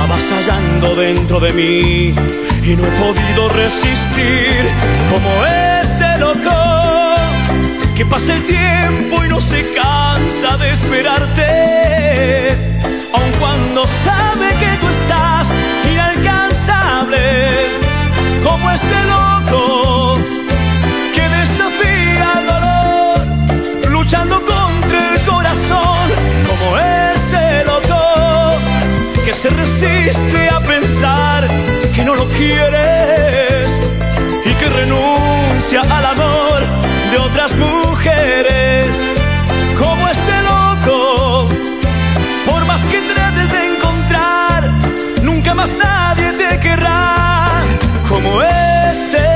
avasallando dentro de mí y no he podido resistir como este loco que pasa el tiempo y no se cansa de esperarte, aun cuando sabe que tú estás inalcanzable, como este loco luchando contra el corazón, como este loco que se resiste a pensar que no lo quieres y que renuncia al amor de otras mujeres como este loco. Por más que trates de encontrar, nunca más nadie te querrá como este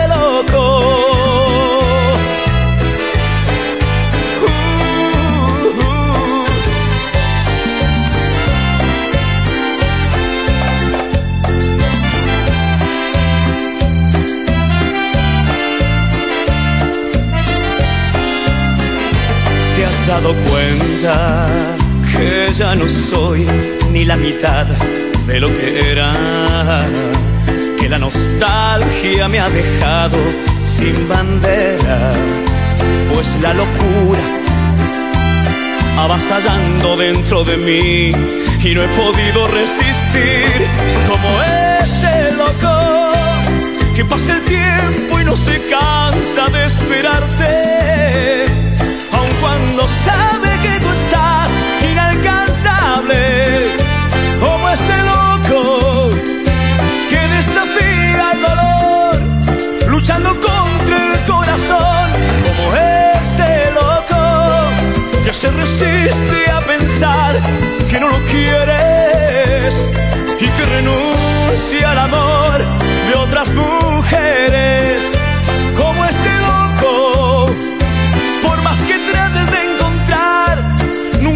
has dado cuenta que ya no soy ni la mitad de lo que era? Que la nostalgia me ha dejado sin bandera, pues la locura avasallando dentro de mí y no he podido resistir como ese loco que pasa el tiempo y no se cansa de esperarte, cuando sabe que tú estás inalcanzable, como este loco que desafía el dolor, luchando contra el corazón, como este loco que se resiste a pensar que no lo quieres y que renuncia al amor de otras mujeres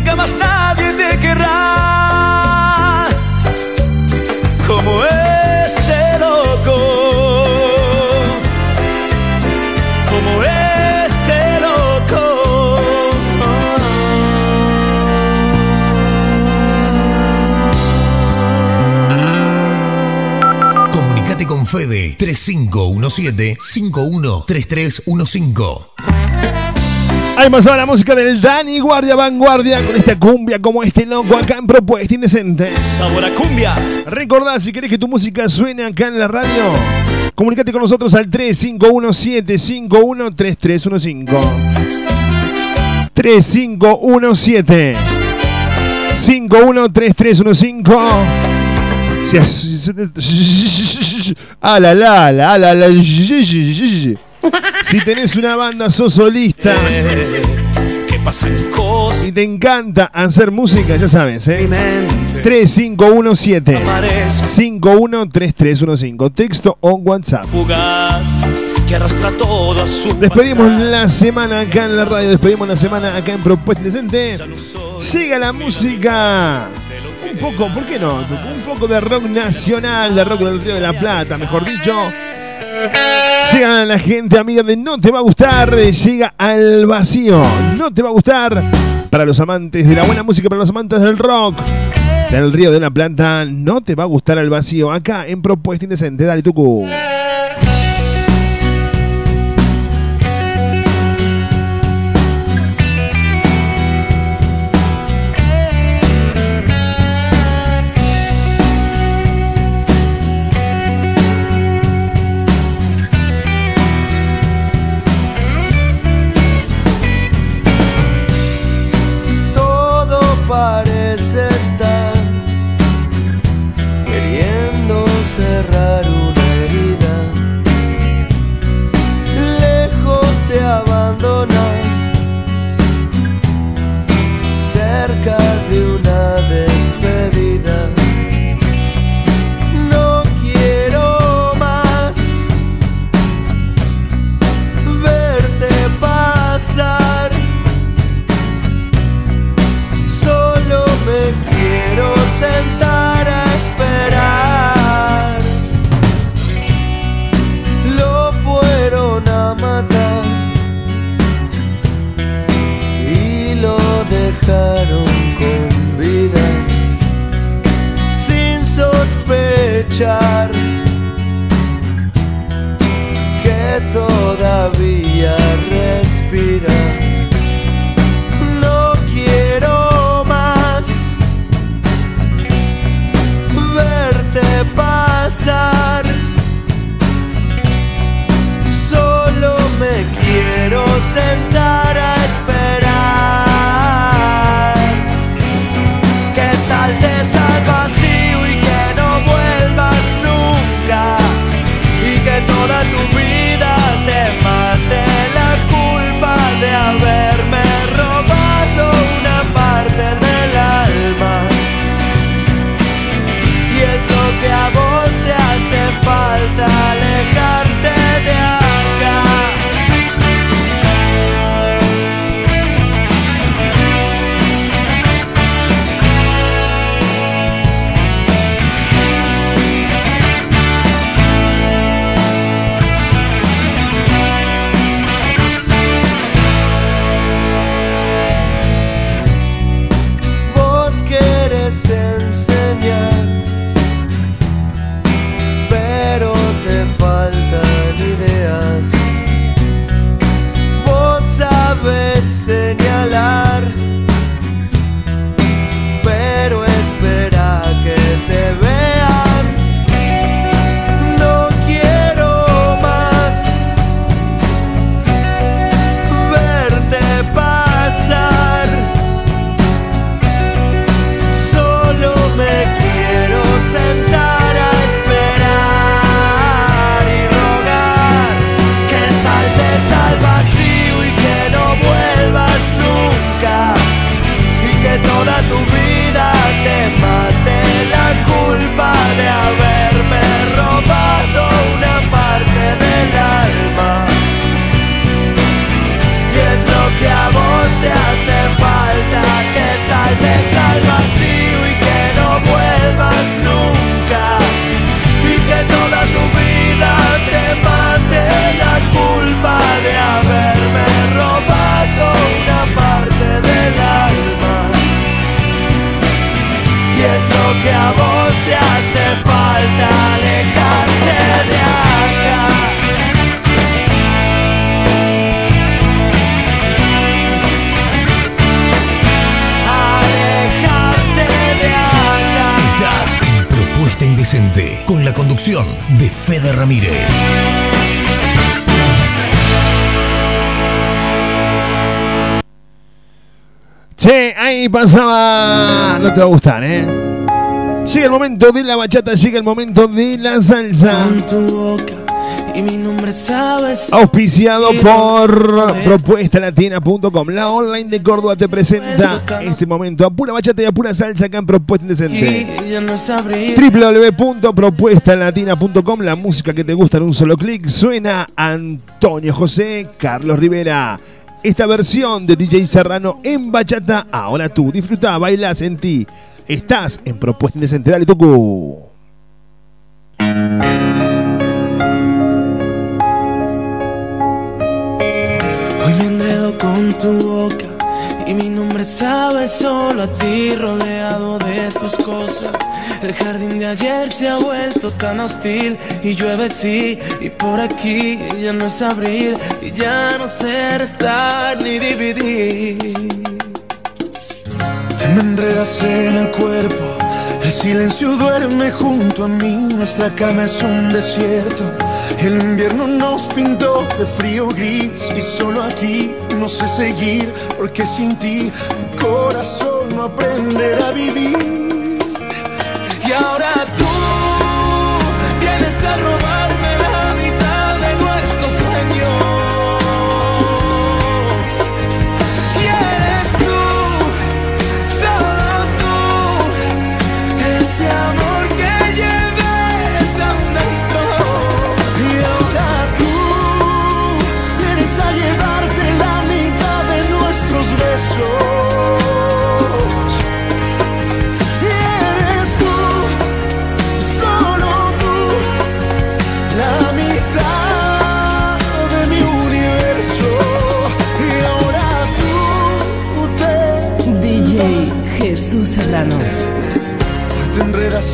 nunca más nadie te querrá. Como este loco. Como este loco. Comunicate con Fede 3517-513315. Ahí pasaba la música del Dani Guardia Vanguardia con esta cumbia como este loco acá en Propuesta Indecente. Sabor a cumbia. Recordá, si querés que tu música suene acá en la radio, comunícate con nosotros al 3517-513315. 3517 513315 Si as- Ah, la la la la la Si tenés una banda, sos solista que pasan cosas y te encanta hacer música, ya sabes, ¿eh? 3517 513315 Texto o WhatsApp. fugaz que arrastra todo a su Despedimos la semana acá en la radio, despedimos la semana acá en Propuesta Indecente. Llega la música. Un poco, ¿por qué no? Un poco de rock nacional, de rock del Río de la Plata, mejor dicho. Llega la gente amiga de No Te Va a Gustar, llega al vacío. No Te Va a Gustar para los amantes de la buena música, para los amantes del rock. Del Río de la Plata, no te va a gustar al vacío. Acá en Propuesta Indecente, dale tucu. Pasaba. No te va a gustar, ¿eh? Llega el momento de la bachata, llega el momento de la salsa. Y mi nombre sabes. Auspiciado por propuestalatina.com. La online de Córdoba te presenta este momento a pura bachata y a pura salsa acá en Propuesta Indecente. Www.propuestalatina.com La música que te gusta en un solo clic suena Antonio José Carlos Rivera. Esta versión de DJ Serrano en bachata, ahora tú disfruta, baila, sentí. Estás en Propuesta Indecente, dale Tucu. Hoy me enredo con tu boca y mi nombre sabe solo a ti rodeado de tus cosas. El jardín de ayer se ha vuelto tan hostil y llueve sí y por aquí ya no es abril y ya no sé restar ni dividir. Te me enredas en el cuerpo, el silencio duerme junto a mí, nuestra cama es un desierto. El invierno nos pintó de frío gris y solo aquí no sé seguir, porque sin ti mi corazón no aprenderá a vivir. Y ahora tú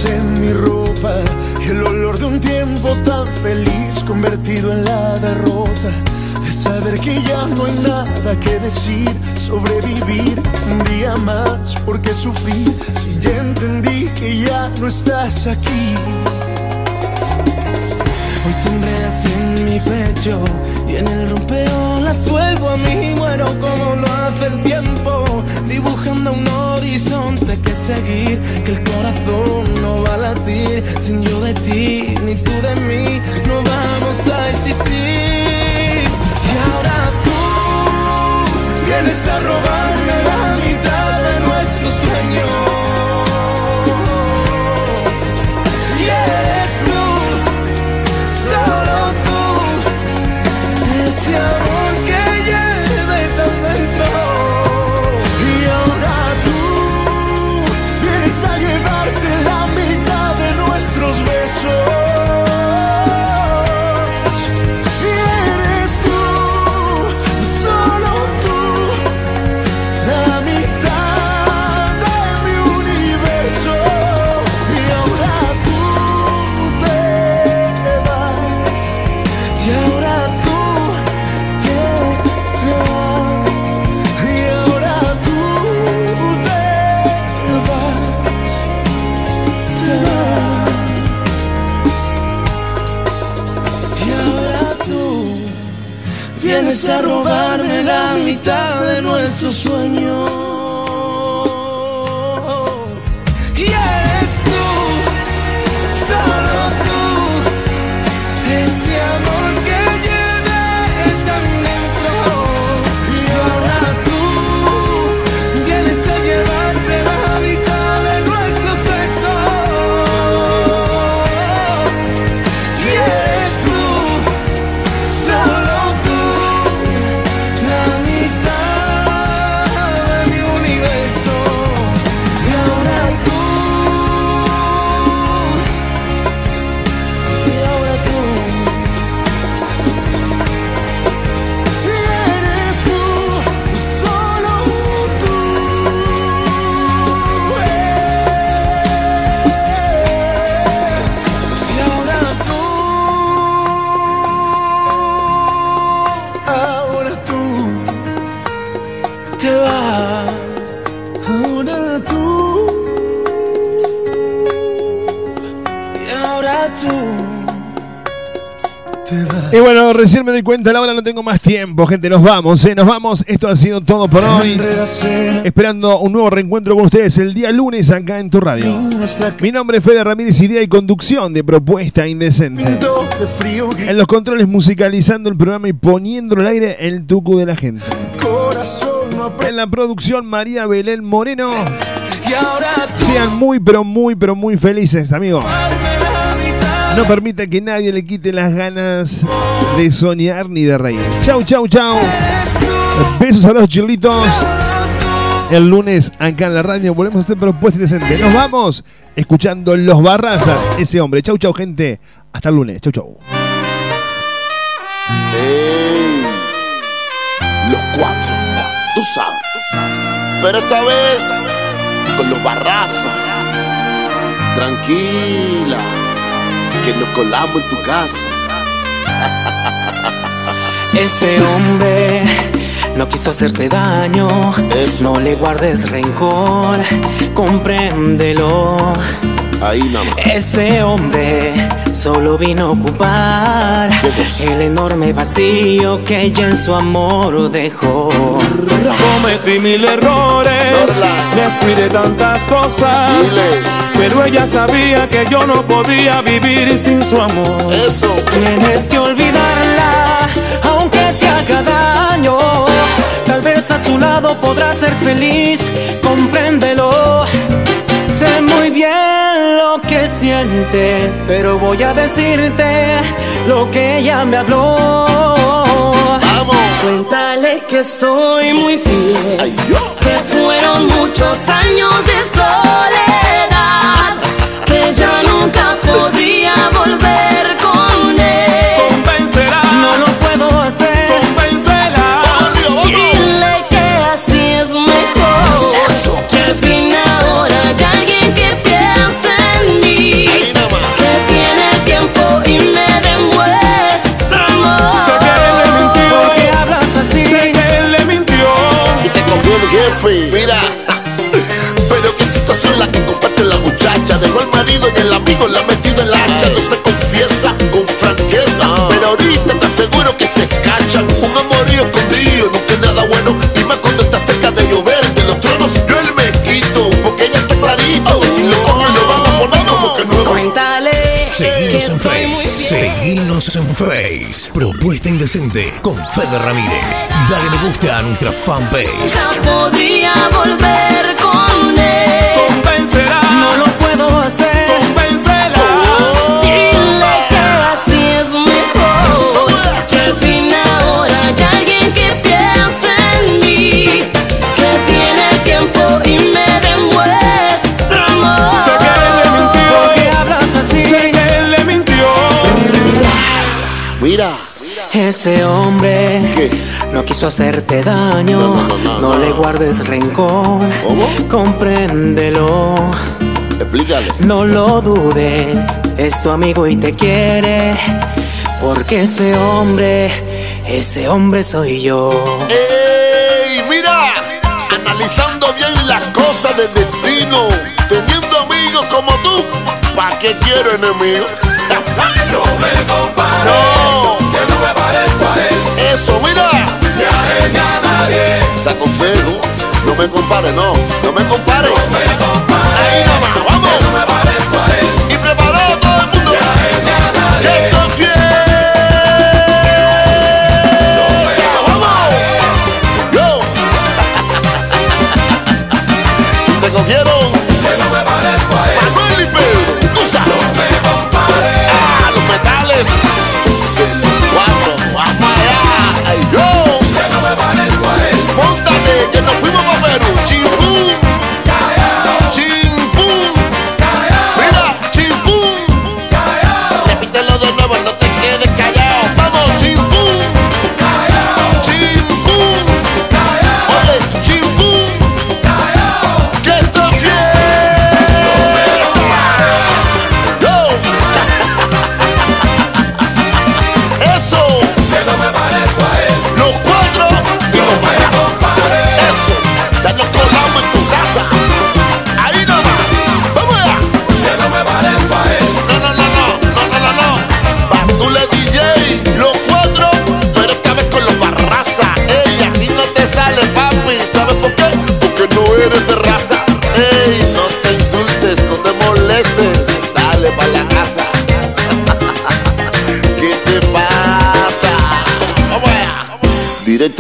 en mi ropa. El olor de un tiempo tan feliz convertido en la derrota. De saber que ya no hay nada que decir, sobrevivir un día más, porque sufrir si ya entendí que ya no estás aquí. Hoy te enredas en mi pecho y en el rompeolas vuelvo a mí. Muero como lo hace el tiempo, dibujando un horizonte que seguir. Que el corazón no va a latir sin yo de ti, ni tú de mí. Y bueno, recién me doy cuenta, la hora no tengo más tiempo, gente. Nos vamos, eh, nos vamos. Esto ha sido todo por hoy. Esperando un nuevo reencuentro con ustedes el día lunes acá en tu radio. Mi nombre es Fede Ramírez, idea y conducción de Propuesta Indecente. En los controles musicalizando el programa y poniéndolo al aire el tucu de la gente. En la producción María Belén Moreno. Sean muy, pero muy, pero muy felices, amigos. No permita que nadie le quite las ganas de soñar ni de reír. Chau, chau, chau. Besos a los chilitos. El lunes acá en la radio volvemos a hacer propuestas decentes. Nos vamos escuchando Los Barrazas, ese hombre. Chau, chau, gente. Hasta el lunes. Chau, chau. Los cuatro, tú sabes. Pero esta vez con los barrazas. Tranquila, que nos colamos en tu casa. Ese hombre no quiso hacerte daño. No le guardes rencor, compréndelo. Ahí nada más. Ese hombre solo vino a ocupar el enorme vacío que ella en su amor dejó. Cometí mil errores, descuidé tantas cosas, pero ella sabía que yo no podía vivir sin su amor. Eso. Tienes que olvidarla, aunque te haga daño. Tal vez a su lado podrás ser feliz, compréndelo. Sé muy bien pero voy a decirte lo que ella me habló. Cuéntale que soy muy fiel, que fueron muchos años de soledad, que ya nunca podría volver indecente con Fede Ramírez. Dale me gusta a nuestra fanpage. Ya podría volver Ese hombre no quiso hacerte daño. No, no, no, no, le no. guardes rencor. ¿Cómo? Compréndelo. Explícale. No lo dudes. Es tu amigo y te quiere. Porque ese hombre, ese hombre soy yo. ¡Ey! Mira, analizando bien las cosas del destino, teniendo amigos como tú, ¿pa' qué quiero enemigos? No me compares. Eso, mira, Ni a él ni a nadie. está con cero, no me compare, no, no me compare. No me compares.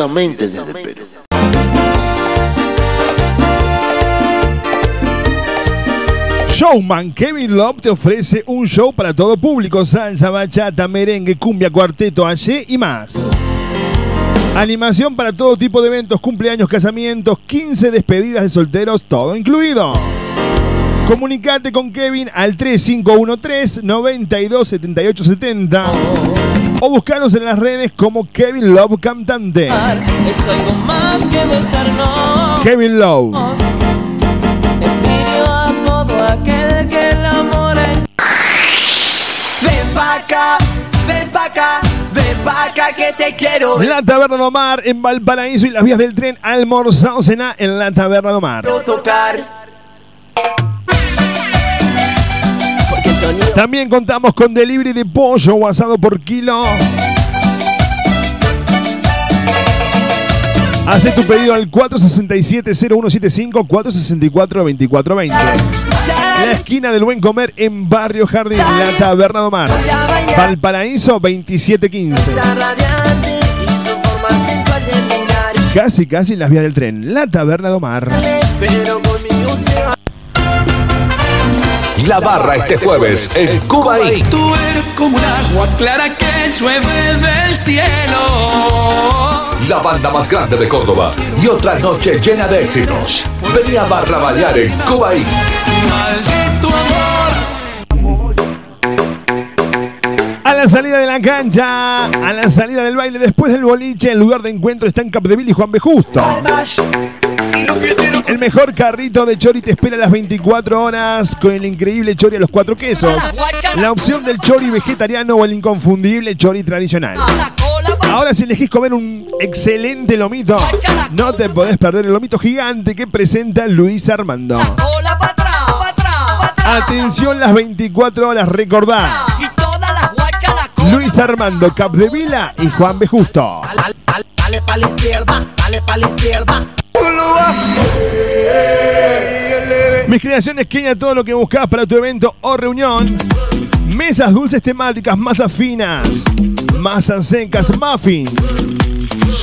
Directamente desde. Showman Kevin Love te ofrece un show para todo público, salsa, bachata, merengue, cumbia, cuarteto, allí y más. Animación para todo tipo de eventos, cumpleaños, casamientos, 15 despedidas de solteros, todo incluido. Comunicate con Kevin al 3513 927870 o buscanos en las redes como Kevin Love Cantante. Es algo más que besarnos. Kevin Love. Envidio a todo aquel que el amor en- Ven pa' acá, ven pa' acá, ven pa' acá que te quiero La Taberna de Omar en Valparaíso y las vías del tren almorzado cena en la Taberna de Omar. tocar. Sonido También contamos con delivery de pollo o asado por kilo. Hace tu pedido al 467-0175 464-2420. La esquina del buen comer en Barrio Jardín, la Taberna de Omar. Valparaíso 2715. radiante y su forma sensual de mirar. Casi, casi en las vías del tren, la Taberna de Omar. La barra este jueves en Cuba Inc. Tú eres como un agua clara que llueve del cielo. La banda más grande de Córdoba y otra noche llena de éxitos. Venía a barra bailar en Cuba amor. A la salida de la cancha, a la salida del baile, después del boliche, el lugar de encuentro está en Capdeville y Juan B. Justo. El mejor carrito de chori te espera a las 24 horas con el increíble chori a los cuatro quesos. La opción del chori vegetariano o el inconfundible chori tradicional. Ahora si elegís comer un excelente lomito, no te podés perder el lomito gigante que presenta Luis Armando. Atención las 24 horas, recordá. Luis Armando Capdevila y Juan B. Justo. Dale pa' la izquierda, dale pa' la izquierda. Mis creaciones Kenia, todo lo que buscas para tu evento o reunión. Mesas dulces temáticas, masas finas, masas secas, muffins.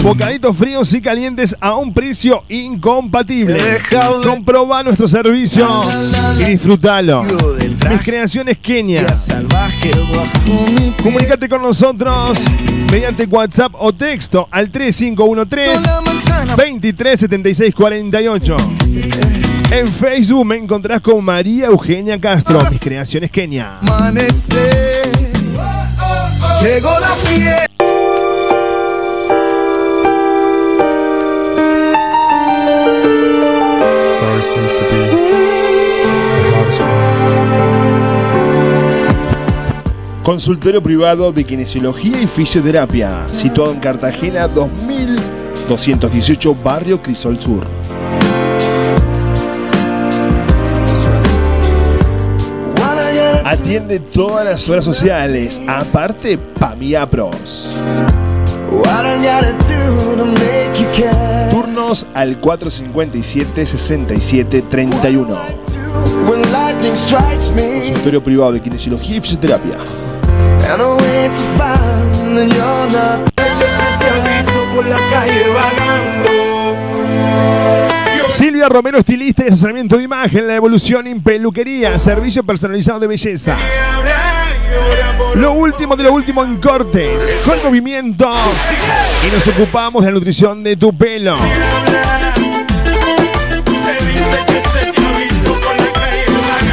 Bocaditos fríos y calientes a un precio incompatible. Comproba nuestro servicio y disfrútalo. Mis creaciones Kenia. Comunicate con nosotros mediante WhatsApp o texto al 3513 237648. En Facebook me encontrás con María Eugenia Castro, mis creaciones Kenia. Llegó la fiesta. Sorry seems to be hardest Consultorio privado de kinesiología y fisioterapia, situado en Cartagena 2218, barrio Crisol Sur. Atiende todas las horas sociales, aparte Pamia Pros. Turnos al 457-6731. Consultorio privado de kinesiología y fisioterapia. Silvia Romero, estilista y asesoramiento de imagen, la evolución en peluquería, servicio personalizado de belleza. Lo último de lo último en cortes, con movimiento. Y nos ocupamos de la nutrición de tu pelo.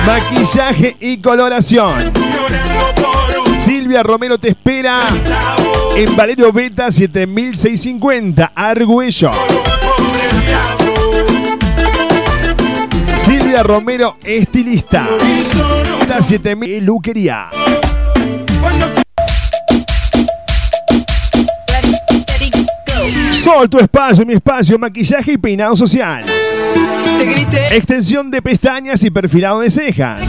Maquillaje y coloración. Silvia Romero te espera en Valerio Beta 7650, Argüello. Silvia Romero, estilista. La 7000 Luquería. Sol, tu espacio, mi espacio, maquillaje y peinado social. Extensión de pestañas y perfilado de cejas.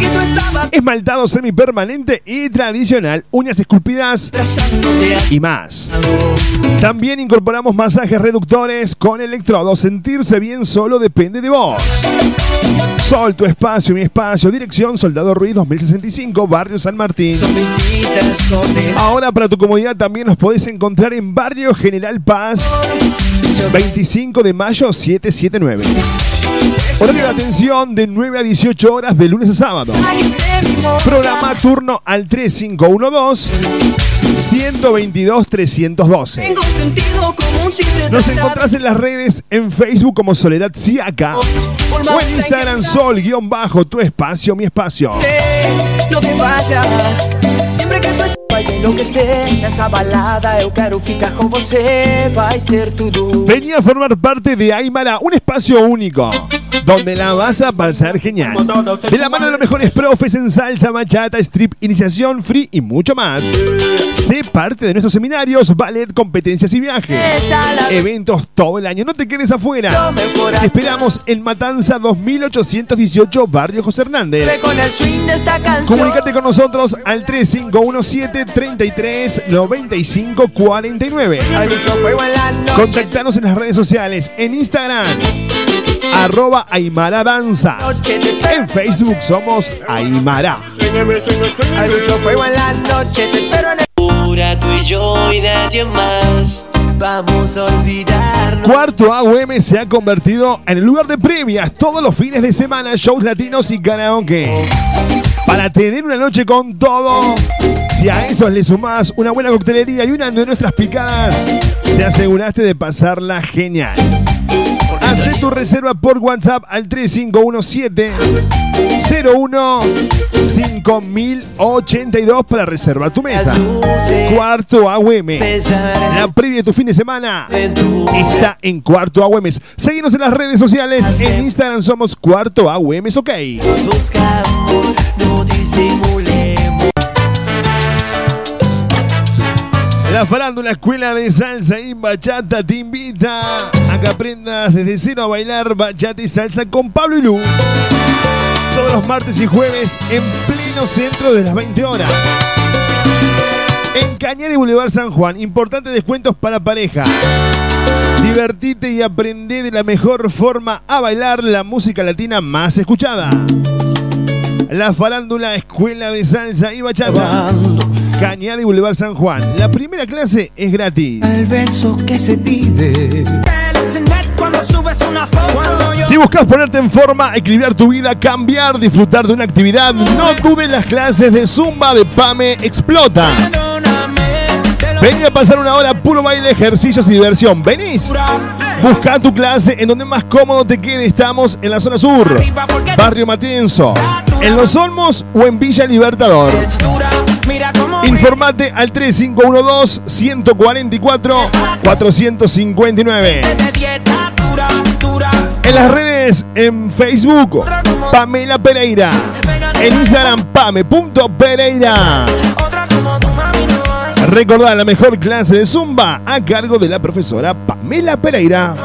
Esmaltado semipermanente y tradicional, uñas esculpidas y más. También incorporamos masajes reductores con electrodos. Sentirse bien solo depende de vos. Sol, tu espacio, mi espacio. Dirección Soldado Ruiz 2065, Barrio San Martín. Ahora para tu comodidad también nos podés encontrar en Barrio General Paz, 25 de mayo 779. Horario de atención de 9 a 18 horas de lunes a sábado. Programa turno al 3512 122 312. Nos encontrás en las redes en Facebook como Soledad Siaca o en Instagram Sol guion bajo tu espacio mi espacio. No te vayas, sempre que vai enlouquecer Nessa balada eu quero ficar com você Vai ser tudo Venía a formar parte de Aymara, un espacio único. Donde la vas a pasar genial. De la mano de los mejores profes en salsa, bachata, strip, iniciación, free y mucho más. Sé parte de nuestros seminarios, ballet, competencias y viajes. Eventos todo el año. No te quedes afuera. Te esperamos en Matanza 2818, Barrio José Hernández. Comunicate con nosotros al 3517 33 95 49. Hay mucho fuego en la noche Contactanos en las redes sociales, en Instagram, arroba Aymara Danzas. En Facebook somos Aymara. Hay mucho fuego en la noche Te espero en el Pura tú y yo y nadie más. Vamos a olvidarnos Cuarto AUM se ha convertido en el lugar de previas todos los fines de semana, shows latinos y karaoke. Para tener una noche con todo, si a eso le sumás una buena coctelería y una de nuestras picadas, te aseguraste de pasarla genial. Hacé tu reserva por WhatsApp al 3517 01 5082 para reservar tu mesa. Cuarto AUM. La previa de tu fin de semana está en Cuarto AUM. Seguimos en las redes sociales. En Instagram somos Cuarto AUM. Ok. La farándula Escuela de Salsa y Bachata te invita que aprendas desde cero a bailar bachata y salsa con Pablo y Lu. Todos los martes y jueves en pleno centro de las 20 horas. En Cañada y Boulevard San Juan, importantes descuentos para pareja. Divertite y aprende de la mejor forma a bailar la música latina más escuchada. La farándula Escuela de Salsa y Bachata. Cañada y Boulevard San Juan. La primera clase es gratis. El beso que se pide. Cuando subes una foto, yo Si buscas ponerte en forma, equilibrar tu vida, cambiar, disfrutar de una actividad, no dudes las clases de Zumba de Pame Explota. Vení a pasar una hora puro baile, ejercicios y diversión. ¿Venís? Busca tu clase en donde más cómodo te quede. Estamos en la zona sur, Barrio Matienzo, en Los Olmos o en Villa Libertador. Informate al 3512-144-459. En las redes, en Facebook, Pamela Pereira. En Instagram, pame.pereira. Recordá la mejor clase de Zumba a cargo de la profesora Pamela Pereira.